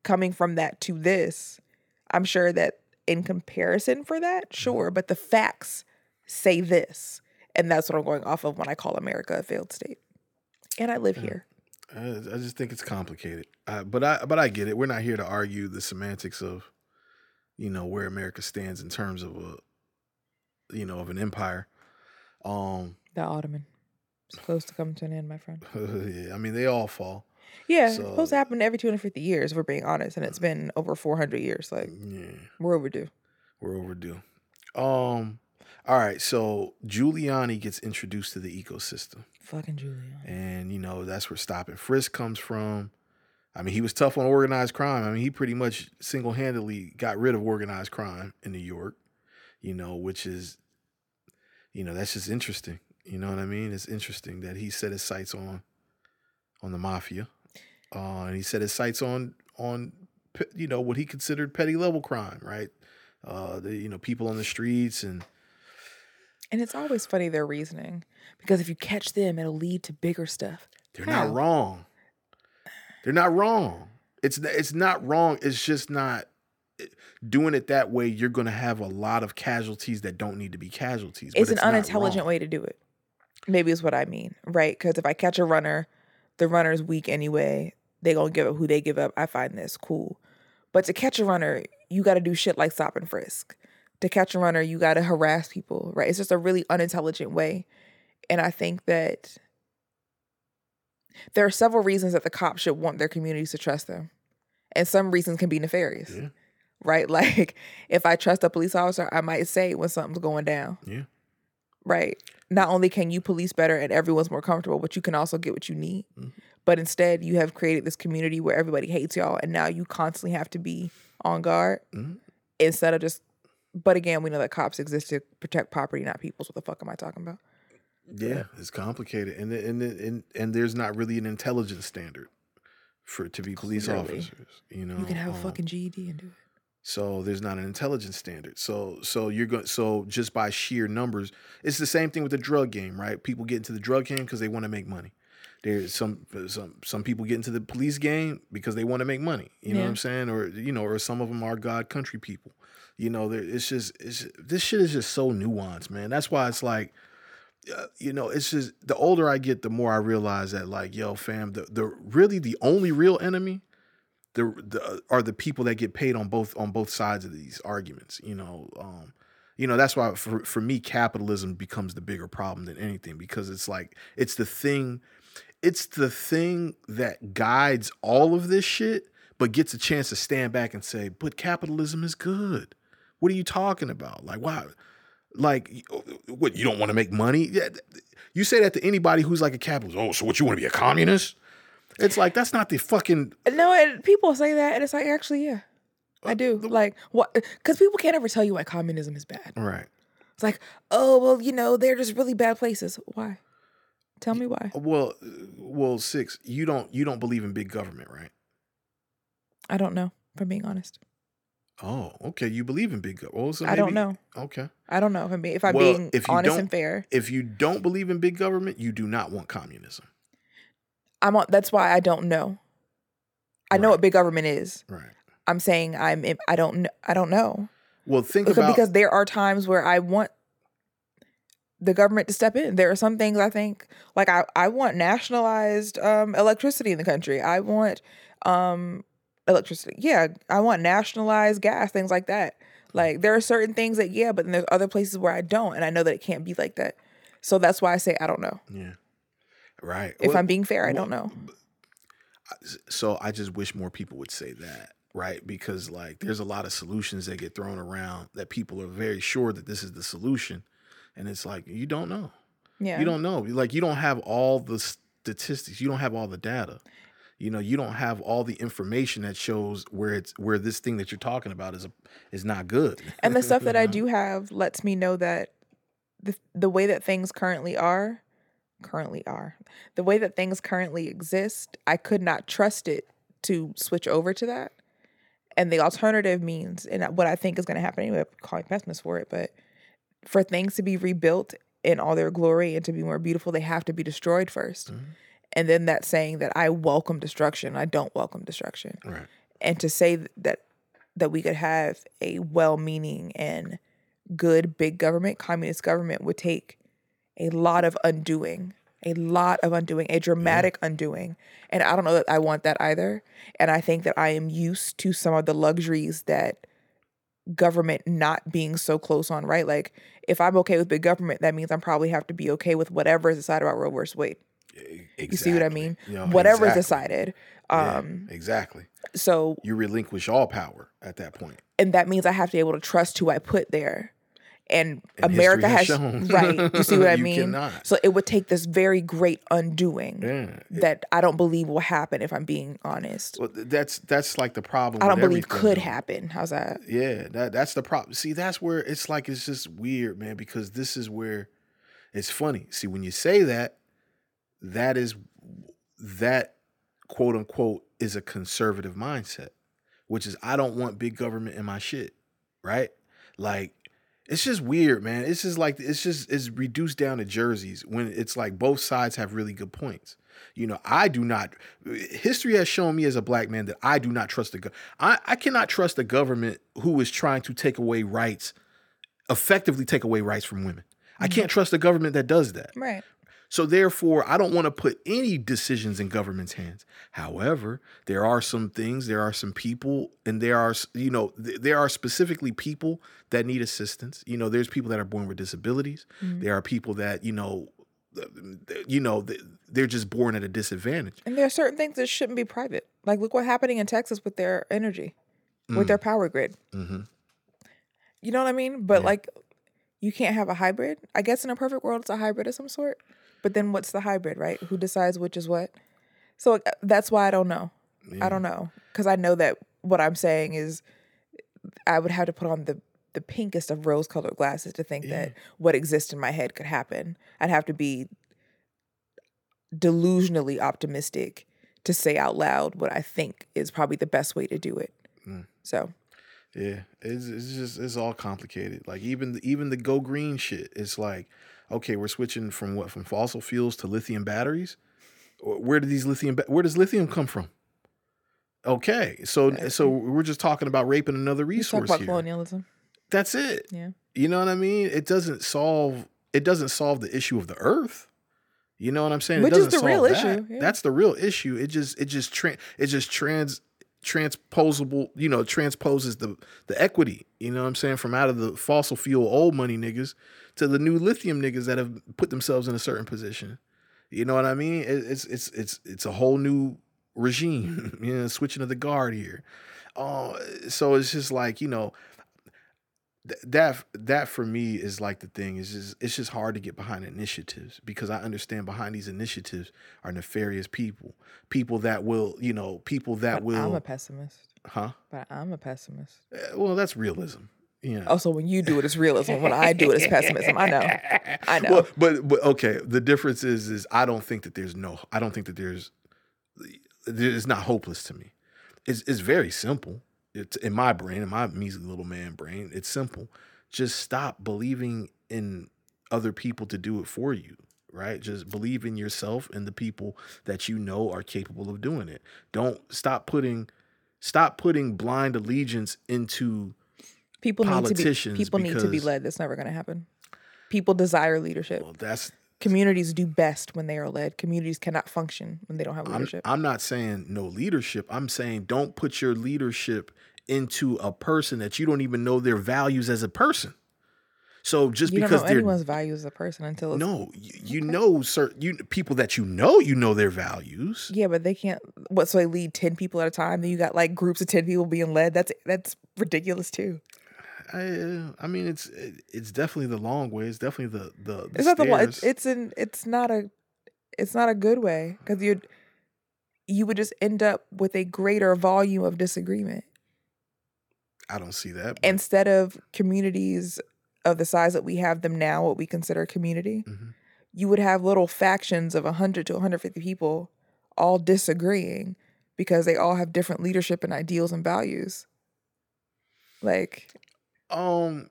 coming from that to this, I'm sure that in comparison for that, sure, but the facts say this. And that's what I'm going off of when I call America a failed state. And I live here. I, I just think it's complicated, uh, but I but I get it. We're not here to argue the semantics of, you know, where America stands in terms of a, you know, of an empire. Um, The Ottoman. It's close to coming to an end, my friend. yeah, I mean they all fall. Yeah, it's supposed to happen every 250 years, if we're being honest. And it's been over 400 years. Like, Yeah, we're overdue. we're overdue. Um, all right, so Giuliani gets introduced to the ecosystem. Fucking Giuliani. and you know that's where stop and frisk comes from i mean he was tough on organized crime i mean he pretty much single-handedly got rid of organized crime in new york you know which is you know that's just interesting you know what i mean it's interesting that he set his sights on on the mafia uh and he set his sights on on you know what he considered petty level crime right uh the you know people on the streets and And it's always funny their reasoning because if you catch them, it'll lead to bigger stuff. They're How? not wrong. They're not wrong. It's it's not wrong. It's just not doing it that way. You're going to have a lot of casualties that don't need to be casualties. but It's an unintelligent way to do it. Maybe is what I mean, right? Because if I catch a runner, the runner's weak anyway. They gonna give up who they give up. I find this cool, but to catch a runner, you got to do shit like stop and frisk. To catch a runner, you got to harass people, right? It's just a really unintelligent way, and I think that there are several reasons that the cops should want their communities to trust them, and some reasons can be nefarious, Yeah. right? Like if I trust a police officer, I might say when something's going down Yeah. Right? Not only can you police better and everyone's more comfortable, but you can also get what you need. But instead, you have created this community where everybody hates y'all, and now you constantly have to be on guard Mhm. instead of just. But again, we know that cops exist to protect property, not people. So what the fuck am I talking about? Yeah, it's complicated, and and and and there's not really an intelligence standard for to be police Clearly. officers. You know, you can have a um, fucking GED and do it. So there's not an intelligence standard. So so you're going so just by sheer numbers, it's the same thing with the drug game, right? People get into the drug game because they want to make money. There's some some some people get into the police game because they want to make money. You know what I'm saying? Or you know, or some of them are God country people. You know, it's just it's this shit is just so nuanced, man. That's why it's like uh, you know, it's just the older I get, the more I realize that, like, yo, fam, the the really the only real enemy, the the are the people that get paid on both on both sides of these arguments. You know, um, you know that's why for for me, capitalism becomes the bigger problem than anything because it's like it's the thing, it's the thing that guides all of this shit, but gets a chance to stand back and say, but capitalism is good. What are you talking about? Like, why? Like, what? You don't want to make money? Yeah, you say that to anybody who's like a capitalist. Oh, so what? You want to be a communist? It's like that's not the fucking. No, and people say that, and it's like actually, yeah, I do. Like what? Because people can't ever tell you why communism is bad. Right. It's like, oh well, you know, they're just really bad places. Why? Tell me why. Well, uh, well, six. You don't. You don't believe in big government, right? I don't know. If I'm being honest, Oh, okay. You believe in big government. Well, so I don't know. Okay. I don't know if I'm being if I'm Well, being if you honest don't- and fair. If you don't believe in big government, you do not want communism. I'm on. That's why I don't know. I know what big government is. Right. I'm saying I'm. I don't. I don't know. Well, think because, about because there are times where I want the government to step in. There are some things I think like I, I want nationalized um, electricity in the country. I want um, electricity. Yeah, I want nationalized gas, things like that. Like there are certain things that yeah, but then there's other places where I don't, and I know that it can't be like that. So that's why I say I don't know. yeah. Right. If Well, I'm being fair, I well, don't know. so I just wish more people would say that, right? Because like there's a lot of solutions that get thrown around that people are very sure that this is the solution, and it's like you don't know. Yeah, You don't know. Like you don't have all the statistics. You don't have all the data. You know, you don't have all the information that shows where it's where this thing that you're talking about is a, is not good. and the stuff that I do have lets me know that the the way that things currently are, currently are, the way that things currently exist, I could not trust it to switch over to that. And the alternative means, and what I think is going to happen anyway, I'm calling pessimists for it, but for things to be rebuilt in all their glory and to be more beautiful, they have to be destroyed 1st mm-hmm. And then that saying that I welcome destruction. I don't welcome destruction Right. and to say that that we could have a well-meaning and good big government communist government would take a lot of undoing a lot of undoing a dramatic undoing. And i don't know that i want that either. And i think that i am used to some of the luxuries that government not being so close on right? Like if i'm okay with big government that means i probably have to be okay with whatever is decided about roe versus wade. You see what i mean? Yeah, whatever is exactly. decided Yeah, um exactly. so You relinquish all power at that and that means I have to be able to trust who I put there. And, And America has, has shown. right. You see what I mean? So it would take this very great undoing Yeah. that I don't believe will happen if I'm being honest. Well, that's that's like the problem. I don't believe everything, could happen. How's that? Yeah, that that's the problem. See, that's where it's like it's just weird, man, because this is where it's funny. See, when you say that, that is that quote unquote is a conservative mindset, which is I don't want big government in my shit, right? Like it's just weird, man. It's just like it's just it's reduced down to jerseys when it's like both sides have really good points. You know, I do not. History has shown me as a black man that I do not trust the. Go- I I cannot trust the government who is trying to take away rights, effectively take away rights from women. I mm-hmm. can't trust the government that does that. Right. So therefore, I don't want to put any decisions in government's hands. However, there are some things, there are some people, and there are, you know, th- there are specifically people that need assistance. You know, there's people that are born with disabilities. There are people that, you know, you know, th- they're just born at a disadvantage. And there are certain things that shouldn't be private. Like look what's happening in Texas with their energy, Mm. with their power grid. Mm-hmm. You know what I mean? But Yeah. like you can't have a hybrid. I guess in a perfect world it's a hybrid of some sort. But then what's the hybrid, right? Who decides which is what? So uh, that's why I don't know. I don't know because I know that what I'm saying is I would have to put on the the pinkest of rose colored glasses to think that what exists in my head could happen. I'd have to be delusionally optimistic to say out loud what I think is probably the best way to do it. Mm. So Yeah, it's it's just it's all complicated. Like even the, even the go green shit. It's like, okay, we're switching from what from fossil fuels to lithium batteries. Where do these lithium? Where does lithium come from? Okay, so so we're just talking about raping another resource about here. colonialism. That's it. Yeah. You know what I mean? It doesn't solve it doesn't solve the issue of the earth. You know what I'm saying? Which it is doesn't the real solve that. issue, yeah. That's the real issue. It just it just tran it just trans transposable, you know, transposes the the equity, you know what I'm saying, from out of the fossil fuel old money niggas to the new lithium niggas that have put themselves in a certain position. You know what I mean? It, it's it's it's it's a whole new regime, you know, switching of the guard here. Uh, so it's just like, you know, th- that that for me is like the thing is just it's just hard to get behind initiatives because I understand behind these initiatives are nefarious people, people that will you know people that But will I'm a pessimist. huh But I'm a pessimist. Eh, well that's realism yeah Also, when you do it, it's realism. When I do it, it's pessimism. I know. I know. well, but but okay the difference is is I don't think that there's no I don't think that there's it's not hopeless to me it's it's very simple it's in my brain in my measly little man brain it's simple just stop believing in other people to do it for you right just believe in yourself and the people that you know are capable of doing it don't stop putting stop putting blind allegiance into people need to be politicians people need to be led. That's never going to happen. People desire leadership. well that's Communities do best when they are led. Communities cannot function when they don't have I'm, leadership. I'm not saying no leadership. I'm saying don't put your leadership into a person that you don't even know their values as a person. So just you because anyone's values as a person until it's, no, you, you know certain you people that you know you know their values. Yeah, but they can't. What? So they lead ten people at a time. Then you got like groups of ten people being led. That's that's ridiculous too. I, I mean, it's it's definitely the long way. It's definitely the the, the It's not the. It's, it's an. It's not a. It's not a good way because you. You would just end up with a greater volume of disagreement I don't see that. but- instead of communities of the size that we have them now, what we consider community. Mhm. You would have little factions of 100 to 150 people all disagreeing because they all have different leadership and ideals and values. Like um,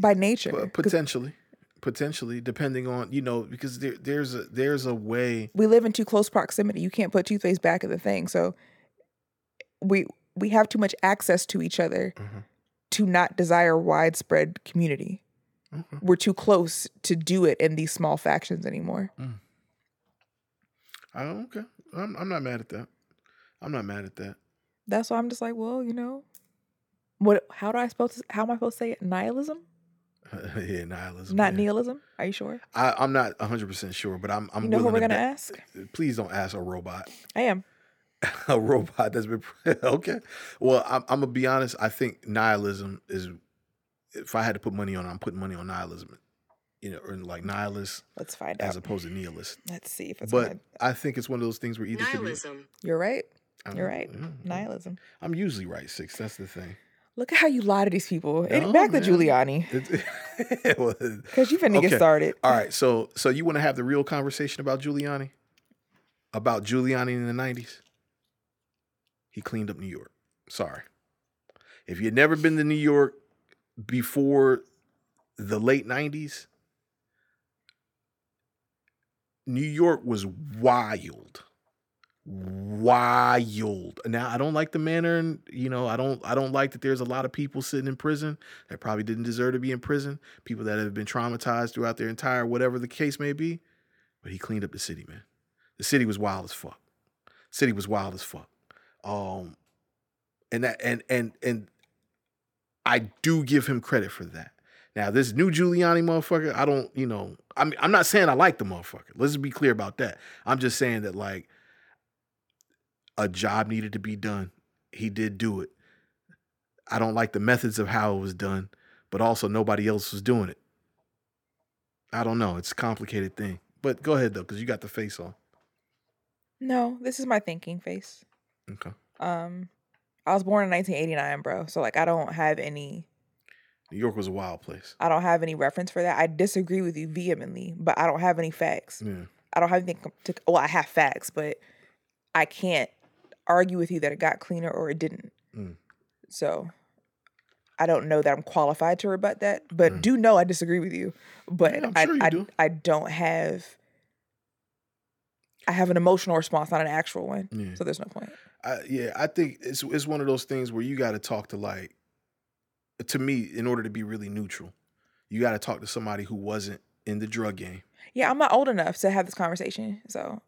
by nature. Potentially potentially depending on you know because there, there's a there's a way we live in too close proximity. You can't put toothpaste back of the thing. So we we have too much access to each other Mhm. to not desire widespread community. Okay. We're too close to do it in these small factions anymore. I, okay I'm, I'm not mad at that i'm not mad at that That's why I'm just like, well, you know, what? How do I supposed to? How am I supposed to say it? Nihilism, yeah nihilism not yeah. nihilism. Are you sure? I, i'm not 100% sure but i'm i'm you know who we're gonna bet- ask? please don't ask a robot I am. a robot that's been okay well I'm, I'm gonna be honest i think nihilism is if i had to put money on it, i'm putting money on nihilism you know or like nihilist Let's find as out. opposed to nihilist Let's see if it's. but gonna- i think it's one of those things where either could be Nihilism. you're right. I You're right. yeah, Nihilism. i'm usually right six that's the thing Look at how you lie to these people. No, back to. Giuliani, because you finna Okay. get started. All right, so so you want to have the real conversation about Giuliani? About Giuliani in the nineties? He cleaned up New York. Sorry. If you'd never been to New York before the late nineties, New York was wild. Wild. Now I don't like the manner and you know, I don't I don't like that there's a lot of people sitting in prison that probably didn't deserve to be in prison, people that have been traumatized throughout their entire whatever the case may be. But he cleaned up the city, man. The city was wild as fuck. City was wild as fuck. Um and that and and and I do give him credit for that. Now, this new Giuliani motherfucker, I don't, you know, I'm I'm not saying I like the motherfucker. Let's be clear about that. I'm just saying that like a job needed to be done. He did do it. I don't like the methods of how it was done, but also nobody else was doing it. I don't know. It's a complicated thing. But go ahead though, because you got the face on. No, this is my thinking face. Okay. Um, I was born in 1989, bro. So like, I don't have any. New York was a wild place. I don't have any reference for that. I disagree with you vehemently, but I don't have any facts. Yeah. I don't have anything to. Well, I have facts, but I can't argue with you that it got cleaner or it didn't. Mm. So I don't know that I'm qualified to rebut that, but do know I disagree with you. But Mm. Yeah, I, sure you I, do. I don't have. I have an emotional response, not an actual one. Yeah. So there's no point. I, yeah, I think it's it's one of those things where you got to talk to like, to me, in order to be really neutral, you got to talk to somebody who wasn't in the drug game. Yeah, I'm not old enough to have this conversation. So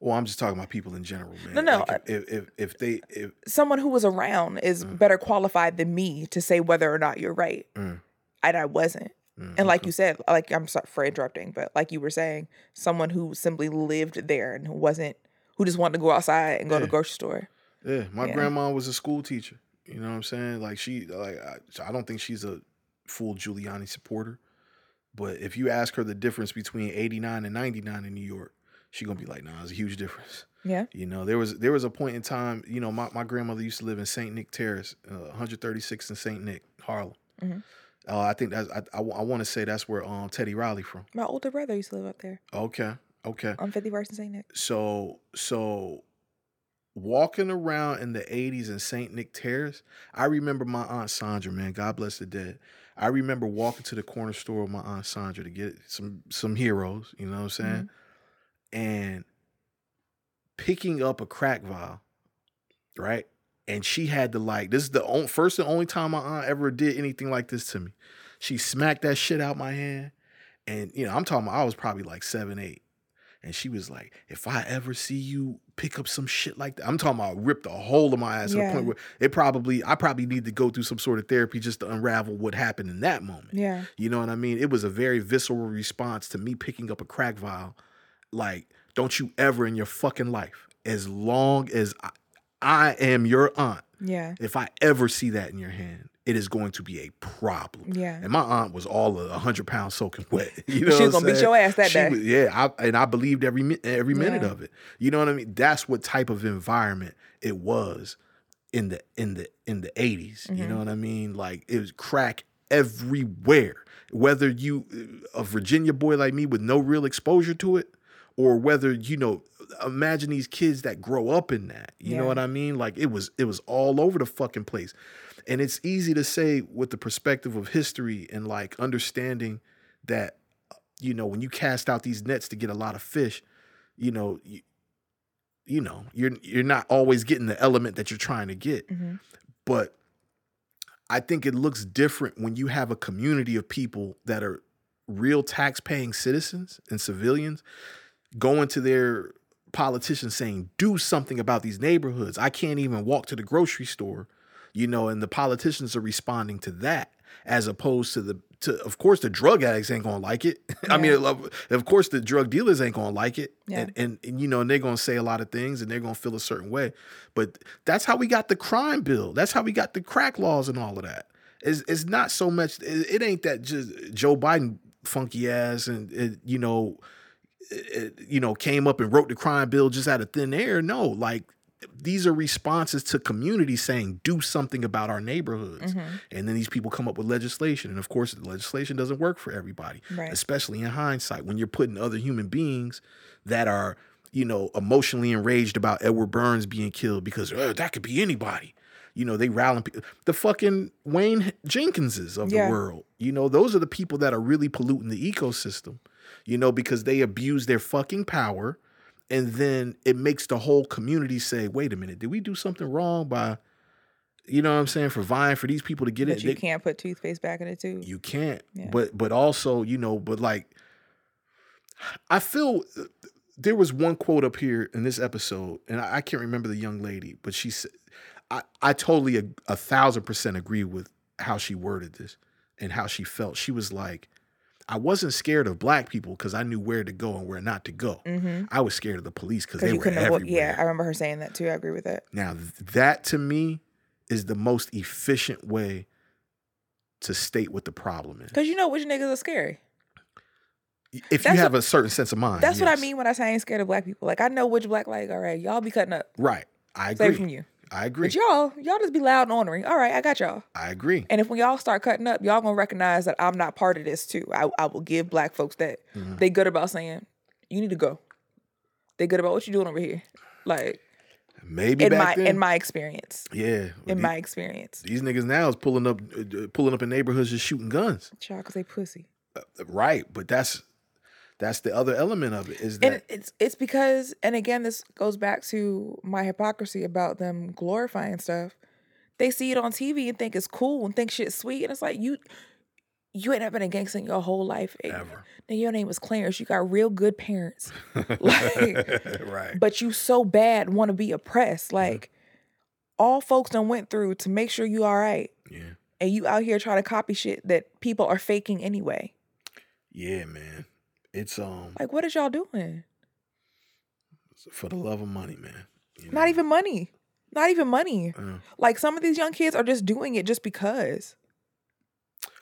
Well, I'm just talking about people in general, man. No, no, Like, if, if if they if someone who was around is Mm. better qualified than me to say whether or not you're right. Mm. And I wasn't. mm, And like okay. you said, like I'm sorry for interrupting, but like you were saying, someone who simply lived there and who wasn't who just wanted to go outside and go to the grocery store. Yeah, my Yeah. grandma was a school teacher. You know what I'm saying? Like she, like I, I don't think she's a full Giuliani supporter, but if you ask her the difference between 89 and 99 in New York, she gonna be like, "Nah, there's a huge difference." Yeah. You know, there was there was a point in time. You know, my, my grandmother used to live in Saint Nick Terrace, uh, 136 in Saint Nick, Harlem. Mhm. Uh, I think that's I, I, want to say that's where um Teddy Riley from. My older brother used to live up there Okay, okay. on 51st and St. Nick. So so walking around in the 80s in St. Nick Terrace, I remember my Aunt Sandra, man, God bless the dead. I remember walking to the corner store with my Aunt Sandra to get some some heroes, you know what I'm saying? And picking up a crack vial, right? And she had to like, this is the on, first and only time my aunt ever did anything like this to me. She smacked that shit out my hand. And, you know, I'm talking about, I was probably like seven, eight. And she was like, if I ever see you pick up some shit like that, I'm talking about ripped a hole in my ass to the point where it probably, I probably need to go through some sort of therapy just to unravel what happened in that moment. Yeah. You know what I mean? It was a very visceral response to me picking up a crack vial. Like, don't you ever in your fucking life, as long as I, I am your aunt, Yeah. if I ever see that in your hand, it is going to be a problem. Yeah. And my aunt was all a hundred pounds soaking wet. You know, She was gonna beat your ass that She day. was- yeah, I, and I believed every every minute Yeah. of it. You know what I mean? That's what type of environment it was in the in the in the 80s. You Mm-hmm. know what I mean? Like it was crack everywhere. Whether you a Virginia boy like me with no real exposure to it, or whether you know, imagine these kids that grow up in that. You know what I mean? Like it was it was all over the fucking place. And it's easy to say with the perspective of history and like understanding that you know when you cast out these nets to get a lot of fish, you know, you, you know, you're you're not always getting the element that you're trying to get. Mhm. But I think it looks different when you have a community of people that are real tax paying citizens and civilians going to their politicians saying, do something about these neighborhoods. I can't even walk to the grocery store, you know, and the politicians are responding to that as opposed to the to of course the drug addicts ain't gonna like it. I mean, of of course the drug dealers ain't gonna like it. Yeah. And, and and you know, and they're gonna say a lot of things and they're gonna feel a certain way. But that's how we got the crime bill. That's how we got the crack laws and all of that. It's, it's not so much it, it ain't that just Joe Biden funky ass and it, you know you know, came up and wrote the crime bill just out of thin air. No, like these are responses to communities saying, do something about our neighborhoods. Mm-hmm. And then these people come up with legislation. And of course, the legislation doesn't work for everybody, Right. especially in hindsight, when you're putting other human beings that are, you know, emotionally enraged about Edward Burns being killed because "Uh, that could be anybody. You know, they rallying people. The fucking Wayne Jenkinses of Yeah. the world. You know, those are the people that are really polluting the ecosystem you know, because they abuse their fucking power. And then it makes the whole community say, wait a minute, did we do something wrong by, you know what I'm saying, for vying for these people to get But it? you They- can't put toothpaste back in it tube. you can't. Yeah. But but also, you know, but like I feel there was one quote up here in this episode, and I, I can't remember the young lady, but she said I, I totally a, a thousand percent agree with how she worded this and how she felt. She was like, I wasn't scared of black people because I knew where to go and where not to go. Mm-hmm. I was scared of the police because they were everywhere. avoid. Yeah, I remember her saying that too. I agree with that. Now, th- that to me is the most efficient way to state what the problem is. Because you know which niggas are scary. If That's you have what- a certain sense of mind. That's what I mean when I say I ain't scared of black people. Like I know which black like, all right, y'all be cutting up. Right. I Save agree. from you. I agree. But y'all, y'all just be loud and ornery. All right, I got y'all. I agree. And if when y'all start cutting up, y'all gonna recognize that I'm not part of this too. I, I will give black folks that. Mm-hmm. They good about saying, you need to go. They good about what you doing over here. Like, Maybe in back my then. in my experience. yeah. In my experience. these niggas now is pulling up, uh, uh, pulling up in neighborhoods just shooting guns. Child, cause they pussy. Right, but that's that's the other element of it is And that it's it's because and again this goes back to my hypocrisy about them glorifying stuff. They see it on TV and think it's cool and think shit's sweet. And it's like you you ain't been a gangster in your whole life. Ever. Then your name was Clarence. You got real good parents. Like, right. but you so bad want to be oppressed. Mm-hmm. Like all folks done went through to make sure you all right. Yeah. And you out here trying to copy shit that people are faking anyway. Yeah, man. It's um Like what is y'all doing? for the love of money, man. You Not know? even money. Not even money. Uh, Like some of these young kids are just doing it just because.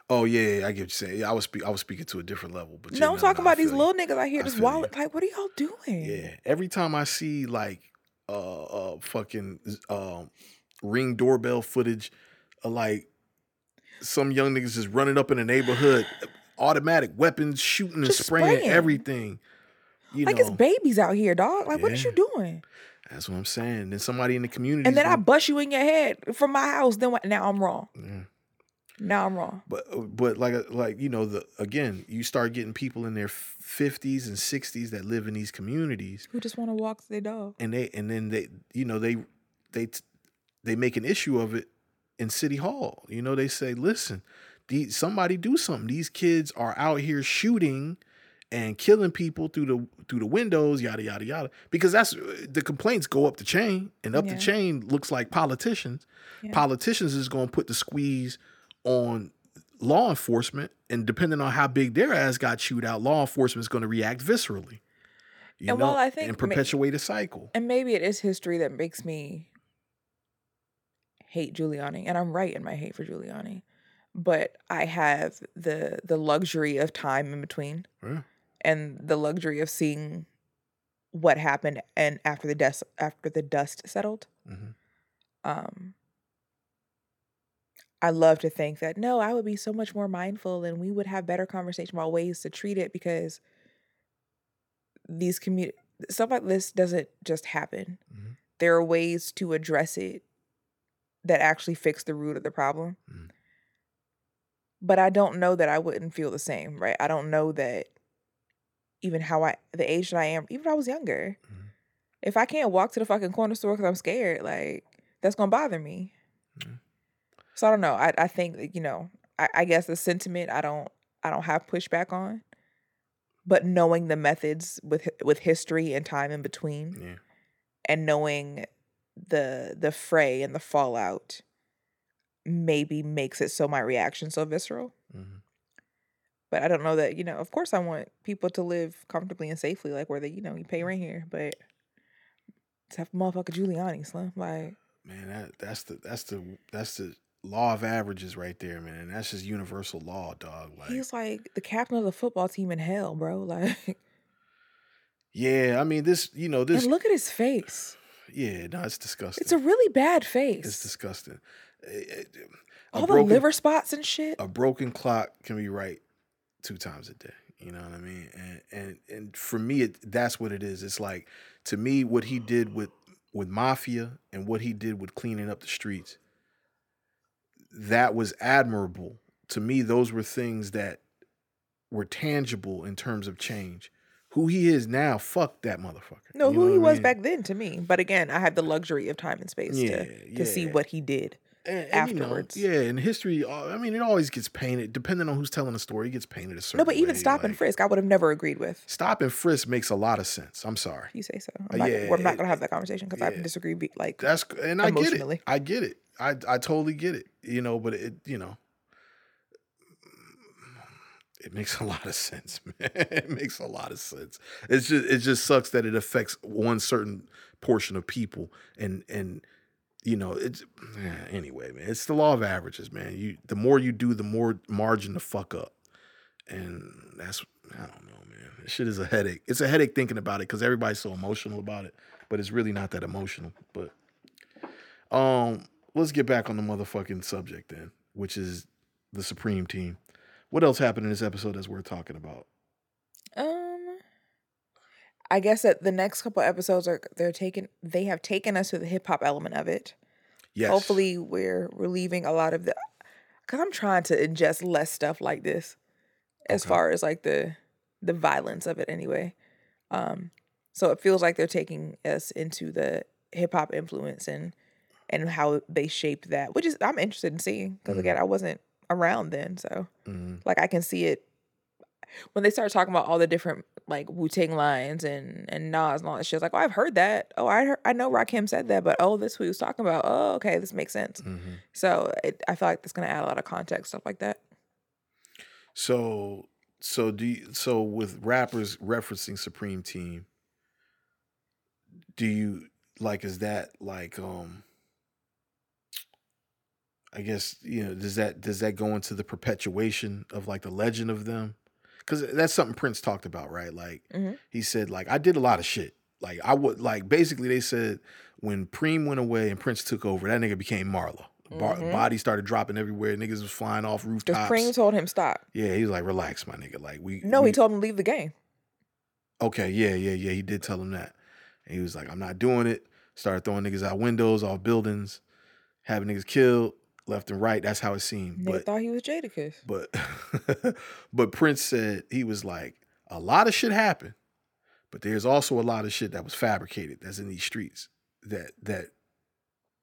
oh yeah, yeah, I get what you're saying. Yeah, I was speak I was speaking to a different level, but no, I'm talking about these you. little niggas out here I just you. wallet. Like, what are y'all doing? Yeah. Every time I see like uh uh fucking um ring doorbell footage of like some young niggas just running up in the neighborhood, automatic weapons shooting and spraying, spraying. everything. You like know, it's babies out here, dog. Like, what Yeah. you doing? that's what I'm saying. Then somebody in the community And then I bust you in your head from my house. Then what? Now I'm wrong. Yeah. Now I'm wrong. But uh, but like like you know the again you start getting people in their fifties and sixties that live in these communities Who just want to walk their dog? and they and then they you know they they they make an issue of it in city hall. You know they say listen, these, somebody do something. These kids are out here shooting and killing people through the through the windows, yada yada yada. Because that's the complaints go up the chain, and up Yeah. the chain looks like politicians. Yeah. Politicians is going to put the squeeze on law enforcement, and depending on how big their ass got chewed out, law enforcement is going to react viscerally. You And know, while I think and ma- perpetuate a cycle. And maybe it is history that makes me hate Giuliani, and I'm right in my hate for Giuliani. But I have the the luxury of time in between, Yeah. and the luxury of seeing what happened and after the dust after the dust settled. Mhm. Um, I love to think that no, I would be so much more mindful, and we would have better conversation about ways to treat it because these community stuff like this doesn't just happen. Mhm. There are ways to address it that actually fix the root of the problem. Mhm. But I don't know that I wouldn't feel the same, right? I don't know that even how I the age that I am, even if I was younger, Mhm. if I can't walk to the fucking corner store because I'm scared, like that's gonna bother me. Mhm. So I don't know. I I think you know, I, I guess the sentiment I don't I don't have pushback on. But knowing the methods with with history and time in between, Yeah. and knowing the the fray and the fallout maybe makes it so my reaction so visceral Mhm. but i don't know that you know of course i want people to live comfortably and safely like where they you know you pay rent here but except motherfucker giuliani slim like Man, that that's the that's the that's the law of averages right there, man. And that's just universal law, dog. Like, he's like the captain of the football team in hell bro like yeah, I mean this, you know, this, and look at his face yeah, no, it's disgusting. it's a really bad face it's disgusting. All the liver spots and shit a broken clock can be right two times a day. You know what I mean? And and and for me, it, that's what it is. It's like to me, what he did with with mafia and what he did with cleaning up the streets, that was admirable. To me, those were things that were tangible in terms of change. Who he is now, fuck that motherfucker. no You who he was mean? back then to me but again i had the luxury of time and space Yeah, to, to see what he did And- and, you know, afterwards. yeah, and history. uh, I mean, it always gets painted depending on who's telling the story. It gets painted a certain. no but even way, stop and frisk i would have never agreed with Stop and frisk makes a lot of sense. I'm sorry. You say so. Uh, I'm not, yeah, we're not going to have that conversation because I disagree. Like That's and I get it. I get it. I I totally get it. You know, but it you know, it makes a lot of sense, man. It makes a lot of sense. It's just it just sucks that it affects one certain portion of people, and and you know it's eh, anyway, man. It's the law of averages, man. You the more you do, the more margin to fuck up, and that's I don't know, man. This shit is a headache. It's a headache thinking about it because everybody's so emotional about it, but it's really not that emotional. But um, let's get back on the motherfucking subject then, which is the Supreme Team. What else happened in this episode that's worth talking about? I guess that the next couple episodes are they're taking they have taken us to the hip hop element of it. Yes. Hopefully, we're relieving a lot of the because I'm trying to ingest less stuff like this, as Okay. far as like the the violence of it anyway. Um, so it feels like they're taking us into the hip hop influence and and how they shaped that, which is I'm interested in seeing because again I wasn't around then, so Mhm. like I can see it when they start talking about all the different like Wu Tang lines and and Nas and all that shit. It's like, oh, I've heard that. Oh, I heard, I know Rakim said that, but oh, this who he was talking about. Oh, okay, this makes sense. Mhm. So it, I feel like that's gonna add a lot of context, stuff like that. So so do you, so with rappers referencing Supreme Team, do you like is that like um I guess you know does that does that go into the perpetuation of like the legend of them? Cuz that's something Prince talked about, right? Like Mhm. he said like I did a lot of shit. Like I would like basically they said when Preem went away and Prince took over, that nigga became Marlo. Bar- Mhm. Bodies started dropping everywhere. Niggas was flying off Because rooftops. Preem told him stop. Yeah, he was like, relax, my nigga. Like we No, we- he told him leave the game. Okay, yeah, yeah, yeah. He did tell him that. And he was like, I'm not doing it. Started throwing niggas out windows, off buildings, having niggas killed left and right. That's how it seemed. Nigga But thought he was Jadakiss. but but Prince said he was like, a lot of shit happened, but there's also a lot of shit that was fabricated that's in these streets that that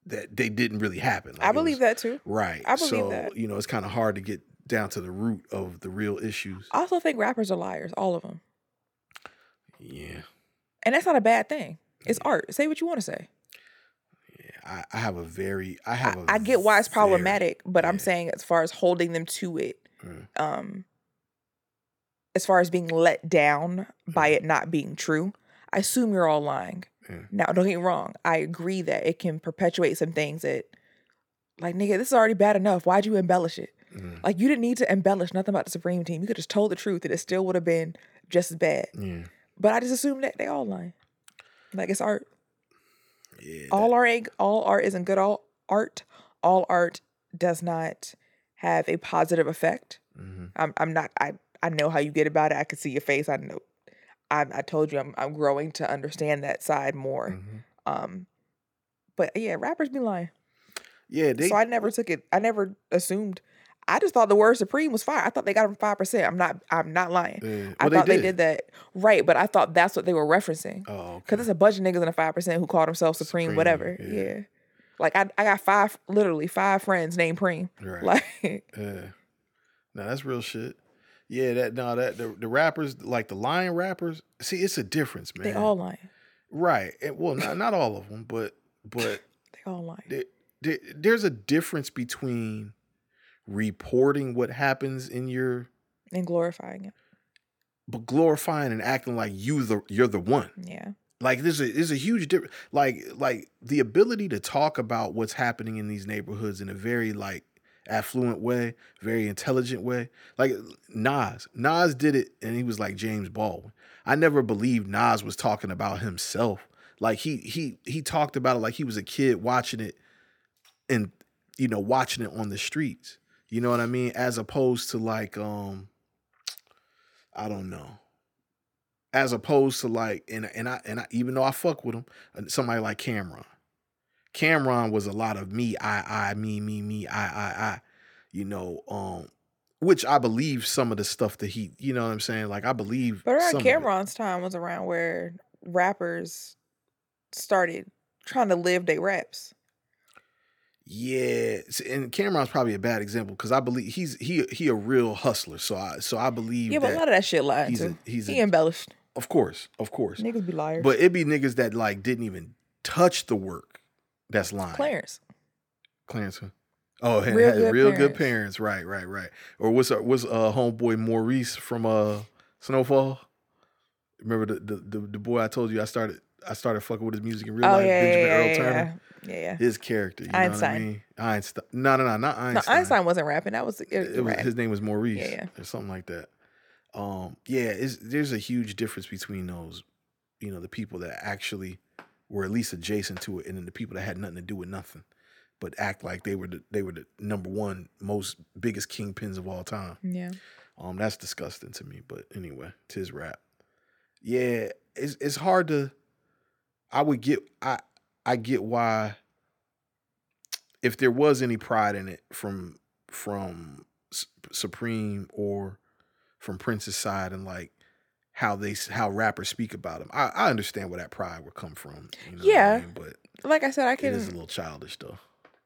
that they didn't really happen. Like, I believe was- that too. Right. I believe so, that. you know, it's kind of hard to get down to the root of the real issues. I also think rappers are liars, all of them, Yeah. and that's not a bad thing. It's art. Say what you want to say. I, I have a very I have a I get why it's very- problematic, but I'm saying as far as holding them to it, Mm. um, as far as being let down by Mm. it not being true, I assume you're all lying. Yeah. Now, don't get me wrong. I agree that it can perpetuate some things that, like, nigga, this is already bad enough. Why'd you embellish it? Mm. Like, you didn't need to embellish nothing about the Supreme Team. You could just told the truth, and it still would have been just as bad. Yeah. But I just assume that they all lying. Like it's art. Yeah. all art all art isn't good all art. All art does not have a positive effect. Hmm i'm, I'm not i i know how you get about it. I can see your face. I know i, I told you I'm, I'm growing to understand that side more. Hmm um but yeah rappers be lying. Yeah, they so i never took it i never assumed i just thought the word supreme was fire i thought they got him 5% i'm not i'm not lying yeah. i thought they did. that right but i thought that's what they were referencing Oh, okay. Cause there's a bunch of niggas in the five percent who call themselves Supreme, Supreme, whatever. yeah. Yeah. Like I, I got five, literally five friends named Preem. right. Like, yeah. No, that's real shit. Yeah, that no, that the, the rappers like the lion rappers. See, it's a difference, man. they all lying. right. And, well, not not all of them, but but They all lying. there, there, there's a difference between reporting what happens in your And glorifying it. but glorifying and acting like you the you're the one. Yeah. Like there's a there's a huge difference. Like like the ability to talk about what's happening in these neighborhoods in a very like affluent way, very intelligent way. Like Nas, Nas did it, and he was like James Baldwin. I never believed Nas was talking about himself. Like he he he talked about it like he was a kid watching it, and you know watching it on the streets. You know what I mean? As opposed to like um, I don't know as opposed to like and and I and I, even though I fuck with him, uh, somebody like Cam'ron. Cam'ron was a lot of me, I, I, me, me, me, I, I, I. You know, um, which I believe some of the stuff that he, you know what I'm saying? Like I believe. But some around. Cam'ron's time was around where rappers started trying to live their raps. Yeah, and Cam'ron's probably a bad example because I believe he's he he a real hustler. So I so I believe Yeah, but a lot of that shit lied he's a- too. he's he a- embellished. of course, of course. Niggas be liars. But it be niggas that like didn't even touch the work. That's lying. Clarence. Clarence. huh? Oh, Real had good real good parents. parents. Right, right, right. Or what's our, what's uh homeboy Maurice from uh Snowfall? Remember the, the the the boy I told you I started I started fucking with his music in real oh life, yeah, Benjamin yeah, Earl yeah, Turner. yeah, yeah, yeah. His character, you know what I Einstein. mean? Einstein. No, no, no, not No, Einstein. Einstein wasn't rapping. That was, it, was, his name was Maurice, Yeah, yeah. or something like that. Um, yeah, there's a huge difference between those, you know, the people that actually were at least adjacent to it, and then the people that had nothing to do with nothing, but act like they were the, they were the number one most biggest kingpins of all time. yeah. Um, that's disgusting to me. But anyway, tis rap. Yeah, it's it's hard to. I would get I I get why. If there was any pride in it from from Supreme or from Prince's side, and like how they how rappers speak about him, I, I understand where that pride would come from. You know what I Yeah. mean? but Like I said, I can. it is a little childish though.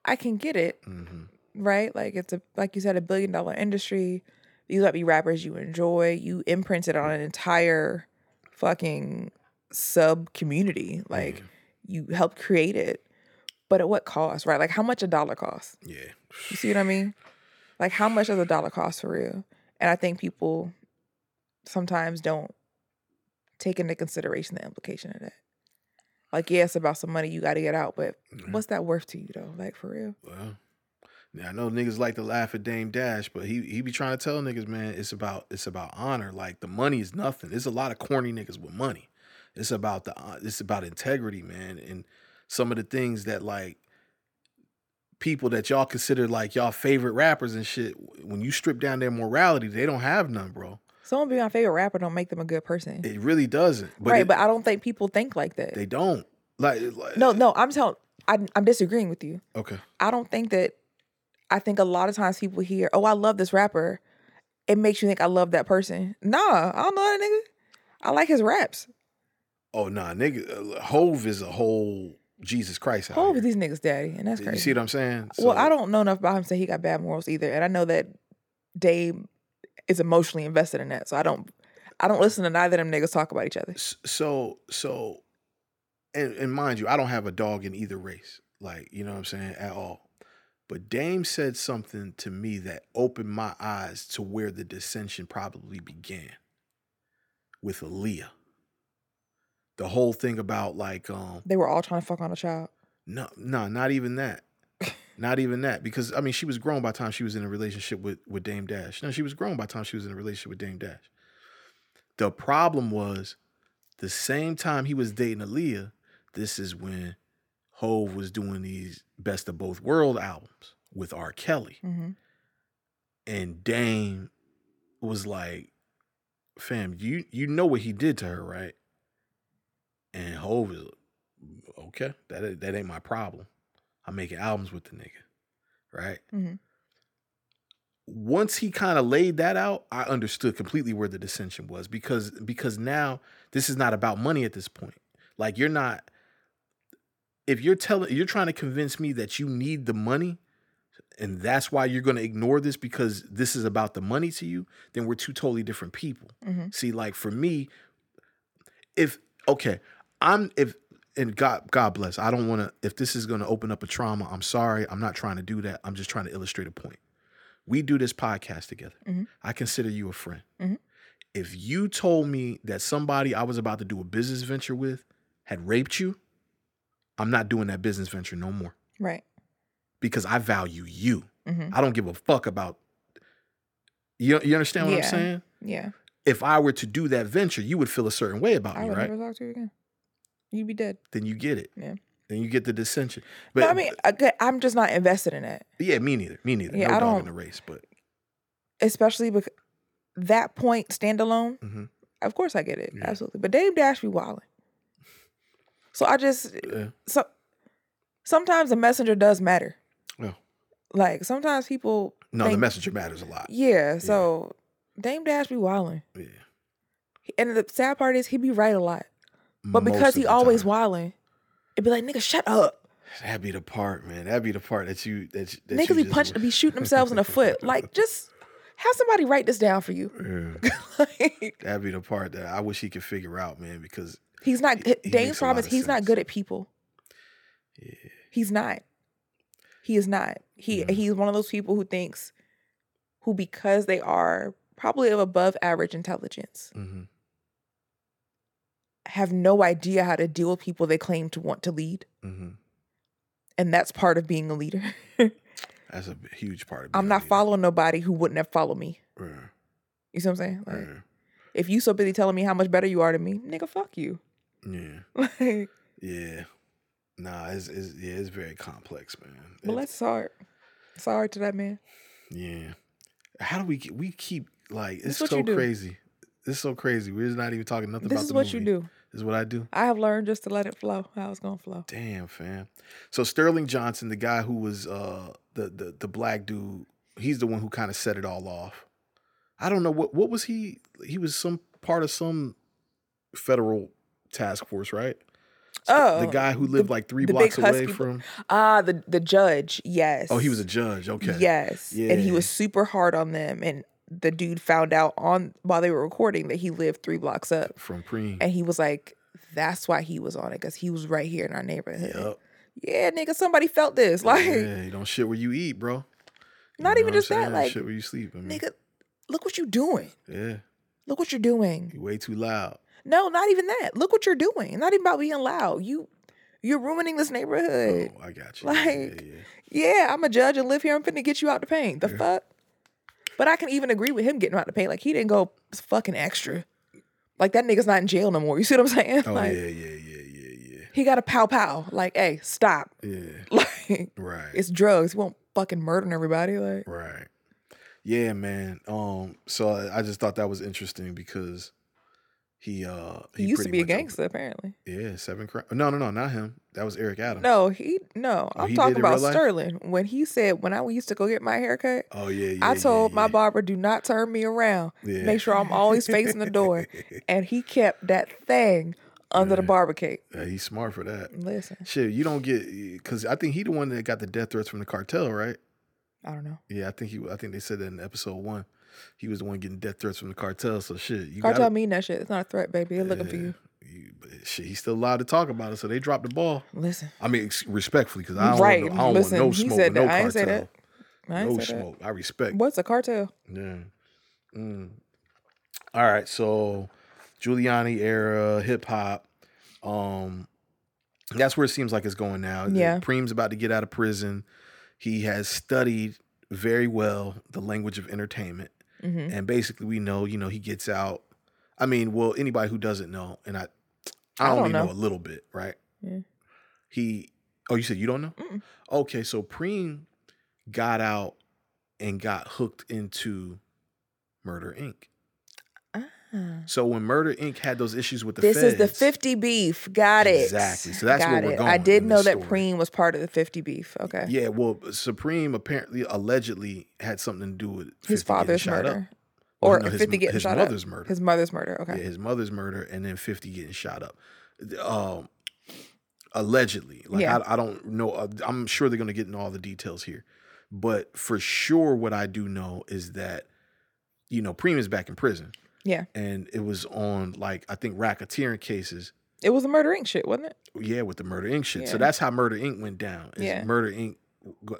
I can get it, hmm right? Like it's a like you said, a billion dollar industry. These might be rappers you enjoy. You imprinted on an entire fucking sub community. Like mm-hmm. you help create it. But at what cost, right? Like how much a dollar costs? Yeah. You see what I mean? Like how much does a dollar cost for real? And I think people sometimes don't take into consideration the implication of that. Like, yeah, it's about some money you got to get out, but mm-hmm. what's that worth to you though? Like for real? Well, yeah, I know niggas like to laugh at Dame Dash, but he he be trying to tell niggas, man, it's about it's about honor. Like the money is nothing. There's a lot of corny niggas with money. It's about the uh, it's about integrity, man, and some of the things that like people that y'all consider like y'all favorite rappers and shit. When you strip down their morality, they don't have none, bro. Someone be my favorite rapper don't make them a good person, It really doesn't. But right? it- but I don't think people think like that. they don't. Like, like no, no, I'm telling. I'm, I'm disagreeing with you. Okay. I don't think that. I think a lot of times people hear, "Oh, I love this rapper," it makes you think I love that person. Nah, I don't know that nigga. I like his raps. Oh nah, nigga. Uh, Hove is a whole Jesus Christ. Hove is these niggas daddy, and that's crazy. You see what I'm saying? well, I don't know enough about him to say he got bad morals either, and I know that Dave is emotionally invested in that, so I don't. I don't listen to neither of them niggas talk about each other. So so and, and mind you i don't have a dog in either race like you know what i'm saying at all but dame said something to me that opened my eyes to where the dissension probably began with Aaliyah. The whole thing about like um They were all trying to fuck on a child. no no not even that not even that because i mean she was grown by the time she was in a relationship with with dame dash no she was grown by the time she was in a relationship with dame dash the problem was the same time he was dating Aaliyah, this is when Hove was doing these best of both world albums with R. Kelly. hmm And Dame was like, fam, you you know what he did to her, right? And Hove is okay, that ain't- that ain't my problem. I'm making albums with the nigga. Right? hmm once he kind of laid that out, I understood completely where the dissension was because because now this is not about money at this point. Like you're not if you're telling you're trying to convince me that you need the money and that's why you're going to ignore this because this is about the money to you, then we're two totally different people. hmm See, like for me, if okay, I'm if and God God bless. I don't want to if this is going to open up a trauma, I'm sorry. I'm not trying to do that. I'm just trying to illustrate a point. We do this podcast together. Mhm. I consider you a friend. Mhm. If you told me that somebody I was about to do a business venture with had raped you, I'm not doing that business venture no more Right. because I value you. hmm I don't give a fuck about you. You understand what Yeah. I'm saying? Yeah. If I were to do that venture, you would feel a certain way about me. I me, right? You'd be dead. Then you get it. Yeah. Then you get the dissension. But no, I mean, I- I'm just not invested in it, yeah, me neither. Me neither. Yeah, no I dog in don't- in the race, but especially because that point standalone. Mhm. Of course, I get it. Yeah. Absolutely. But Dame Dash be wilding. So I just Yeah. so sometimes the messenger does matter. Yeah. Like sometimes people no, the messenger matters a lot. Yeah. So Dame Dash be wilding. Yeah. And the sad part is he be right a lot. But because he always time. wilding, it'd be like, nigga, shut up. That'd be the part, man. That'd be the part that you that, that Niggas be punching be shooting themselves in the foot. Like just have somebody write this down for you. Yeah. like, That'd be the part that I wish he could figure out, man, because he's not He- he Dame's makes a lot problem is he's not good at people. yeah, He's not. He is not. He Mhm. he's one of those people who thinks who because they are probably of above average intelligence hmm have no idea how to deal with people they claim to want to lead. hmm And that's part of being a leader. that's a huge part of I'm not following nobody who wouldn't have followed me. Yeah, You see what I'm saying? Like yeah, if you so busy telling me how much better you are than me, nigga, fuck you. yeah. Like, Yeah. Nah, it's, it's yeah, it's very complex, man. but It's- let's sorry. Sorry to that man. yeah. How do we we keep like it's so crazy. It's so crazy. We're just not even talking nothing This about is the what you movie. do. Is what I do. I have learned just to let it flow. How it's gonna flow. Damn, fam. So Sterling Johnson, the guy who was uh the the the black dude, he's the one who kind of set it all off. I don't know what what was he? He was some part of some federal task force, right? Oh, the guy who lived like three blocks away from. Ah, the the judge. Yes. Oh, he was a judge. Okay. Yes. Yeah. And he was super hard on them. And the dude found out on while they were recording that he lived three blocks up. from Preem. And he was like, that's why he was on it, because he was right here in our neighborhood. Yup. Yeah, nigga, somebody felt this. Like, yeah, you don't shit where you eat, bro. You not even just that. Like, shit where you sleep. I mean, nigga, look what you're doing. yeah, Look what you're doing. You're way too loud. No, not even that. Look what you're doing. Not even about being loud. You you're ruining this neighborhood. Oh, I got you. Like, yeah, yeah. Yeah, I'm a judge and live here. I'm finna get you out the pain. The Yeah. fuck? But I can even agree with him getting out the paint. Like he didn't go fucking extra. Like that nigga's not in jail no more. You see what I'm saying? Oh like yeah, yeah, yeah, yeah, yeah, he got a pow pow. Like, hey, stop. yeah. Like Right. it's drugs. He won't fucking murdering everybody. Like Right. Yeah, man. Um, so I, I just thought that was interesting because he uh he, used to be a gangster, apparently. Yeah, seven crime. No, no, no, not him. That was Eric Adams. No, he no. Oh, I'm he talking about? Sterling. When he said when I used to go get my haircut, Oh yeah, yeah. I told yeah, my yeah. barber, do not turn me around. Make sure I'm always facing the door. And he kept that thing under the barber cape. Yeah, he's smart for that. Listen, Shit, you don't get because I think he the one that got the death threats from the cartel, right? I don't know. Yeah, I think he. I think they said that in episode one. He was the one getting death threats from the cartel. So shit, you Cartel gotta, mean that shit. It's not a threat, baby. They're looking for you. you- shit, he's still allowed to talk about it. So they dropped the ball. Listen. I mean, respectfully, because I don't, Right. want, no, I don't Listen, want no he smoke said no that. I ain't say cartel. that. I No say that. smoke. I respect. What's a cartel? Yeah. Mm. All right. So Giuliani era hip hop. Um, that's where it seems like it's going now. Yeah. Preem's about to get out of prison. He has studied very well the language of entertainment, Mm-hmm. and basically, we know, you know, he gets out. I mean, well, anybody who doesn't know, and I, I I only know. know. a little bit, right? Yeah. He. Oh, you said you don't know? Mm-mm. Okay, so Preem got out and got hooked into Murder Inc. So when Murder Inc. had those issues with the This is the 50 beef. Got it. Exactly. So that's Got where we're going I did know that story. Preem was part of the 50 beef. Okay. Yeah, well, Supreme apparently allegedly had something to do with 50 His father's murder. Or no, his 50 m- getting his shot mother's up. murder. His mother's murder. Okay. Yeah, his mother's murder, and then 50 getting shot up. Um, allegedly, like Yeah. I, I don't know. uh, I'm sure they're gonna get into all the details here, but for sure, what I do know is that you know Preem is back in prison, Yeah. and it was on like I think racketeering cases. It was a Murder Inc. shit, wasn't it? Yeah, with the Murder Inc. shit. So that's how Murder Inc. went down. Yeah. Murder Inc.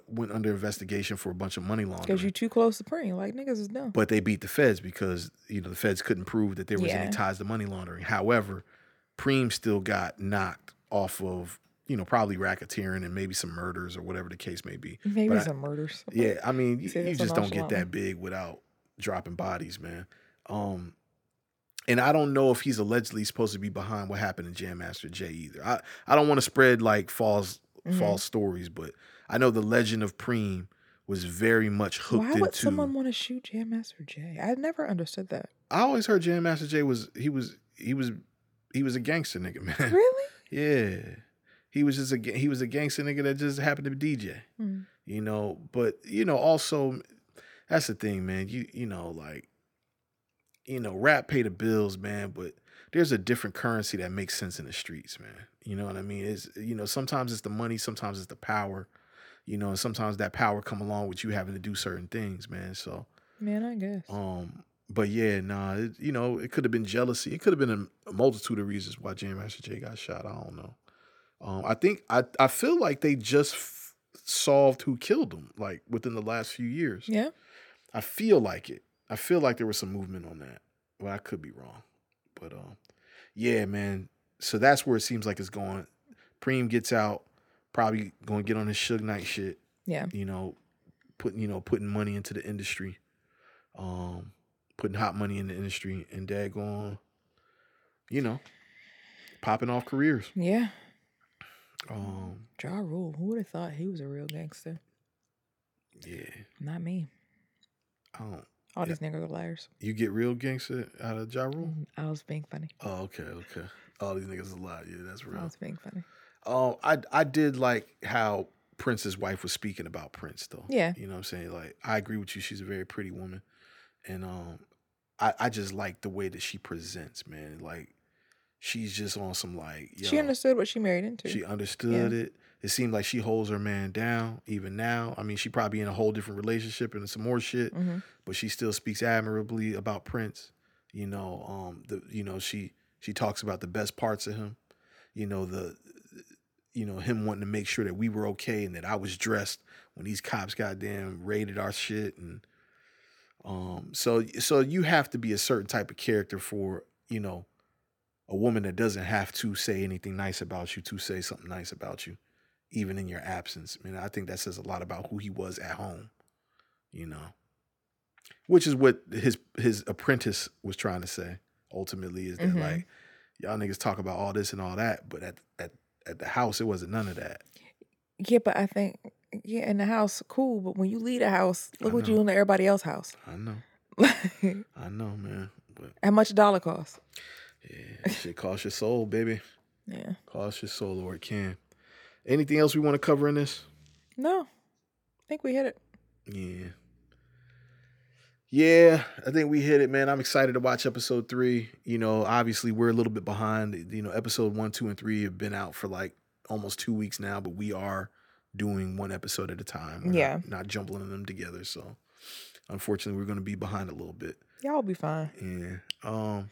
went under investigation for a bunch of money laundering. Because you too close to Preem. Like, niggas is dumb. but they beat the feds because you know the feds couldn't prove that there was Yeah. any ties to money laundering. However, Preem still got knocked off of you know probably racketeering and maybe some murders or whatever the case may be. Maybe But I- some murders. Yeah, I mean, you, you just don't get that big without dropping bodies, man. Um, and I don't know if he's allegedly supposed to be behind what happened in Jam Master Jay either. I, I don't want to spread like false Mhm. false stories, but I know the legend of Preem was very much hooked Why would into. someone want to shoot Jam Master Jay? I never understood that. I always heard Jam Master Jay was he was he was he was a gangster nigga, man. Really? Yeah, he was just a he was a gangster nigga that just happened to be DJ. Hmm. You know, but you know also that's the thing, man. You you know like you know rap pay the bills, man, but there's a different currency that makes sense in the streets, man. You know what I mean? Is you know sometimes it's the money, sometimes it's the power. You know, and sometimes that power come along with you having to do certain things, man. So Man, I guess. um, but yeah, nah, it, you know, it could have been jealousy. It could have been a, a multitude of reasons why Jam Master Jay got shot. I don't know. Um, I think I I feel like they just f- solved who killed him, like within the last few years. Yeah. I feel like it. I feel like there was some movement on that. Well, I could be wrong, but um, yeah, man. So that's where it seems like it's going. Preem gets out, probably going to get on his Suge Knight shit Yeah. you know, putting you know putting money into the industry, um, putting hot money in the industry, and daggone, you know, popping off careers. Yeah. Um, Ja Rule. Who would have thought he was a real gangster? yeah, Not me. I don't. All Yeah. these niggas are liars. You get real gangster out of Ja Rule? I was being funny. Oh, okay, okay. All these niggas is alive. Yeah, that's real. I was being funny. Um, I I did like how Prince's wife was speaking about Prince though. Yeah. You know what I'm saying? Like I agree with you. She's a very pretty woman. And um I, I just like the way that she presents, man. Like she's just on some like yo, She understood what she married into. She understood Yeah. it. It seemed like she holds her man down even now. I mean, she probably in a whole different relationship and some more shit, Mhm. but she still speaks admirably about Prince. You know, um, the you know she she talks about the best parts of him. You know the you know him wanting to make sure that we were okay and that I was dressed when these cops goddamn raided our shit and um so so you have to be a certain type of character for you know a woman that doesn't have to say anything nice about you to say something nice about you even in your absence I mean I think that says a lot about who he was at home you know which is what his his apprentice was trying to say ultimately is that Mhm. like y'all niggas talk about all this and all that but at at at the house it wasn't none of that Yeah, but I think yeah, in the house, cool. But when you leave the house, look what you doing to everybody else's house. I know I know man but How much a dollar cost? yeah shit costs your soul baby Yeah. costs your soul or it can anything else we want to cover in this No, I think we hit it. Yeah. Yeah, I think we hit it, man. I'm excited to watch episode three. You know, obviously we're a little bit behind. You know, episode one, two, and three have been out for like almost two weeks now, but we are doing one episode at a time. We're Yeah. Not, not jumbling them together. So unfortunately we're gonna be behind a little bit. Y'all will be fine. Yeah. Um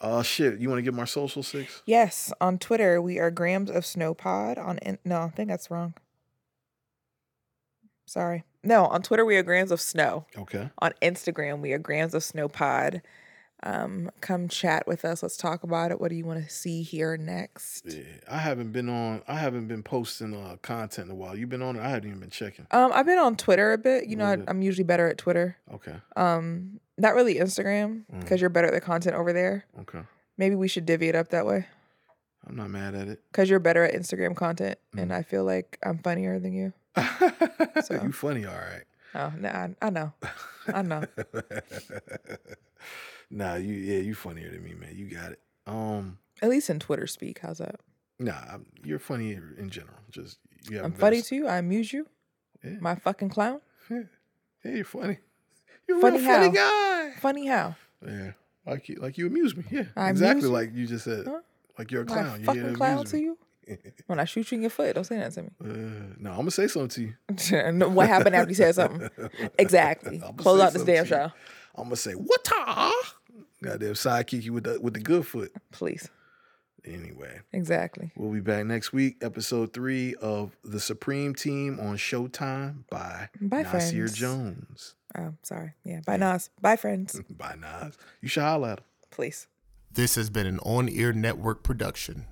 uh shit. You wanna give my social six? Yes, on Twitter we are Grams of Snow Pod. On in- no, I think that's wrong. Sorry, no. On Twitter we are Grams of Snow. Okay. On Instagram we are Grams of Snow Pod. Um, come chat with us. Let's talk about it. What do you want to see here next? Yeah. I haven't been on I haven't been posting uh content in a while. You've been on it? I haven't even been checking. Um, I've been on Twitter a bit. You know, I, I'm usually better at Twitter. Okay. Um, not really Instagram Mm. because you're better at the content over there. Okay. Maybe we should divvy it up that way I'm not mad at it. because you're better at Instagram content, Mm. and I feel like I'm funnier than you. So. you funny, all right. Oh, no, I, I know. I know. nah, you yeah, you funnier than me, man. You got it. Um, At least in Twitter speak. How's that? nah, I'm, you're funny in general. Just you have I'm funny too. I amuse you. Yeah. My fucking clown. Yeah, you're funny. You're a Funny real funny how? guy. Funny how? Yeah, like you, like you amuse me. Yeah, I exactly like you just said. Huh? Like you're a clown. Here fucking clown to you? When I shoot you in your foot, don't say that to me. Uh, no, I'm gonna say something to you. No, what happened after you said something? Exactly. Close out this damn show, I'm gonna say what? Goddamn sidekick you with the with the good foot. please. Anyway. Exactly. We'll be back next week, episode three of The Supreme Team on Showtime by Bye, Nasir friends. Jones. Oh, sorry. Yeah. Bye, Nas. Bye, friends. By Nas. You should holler at him. Please. This has been an on air network production.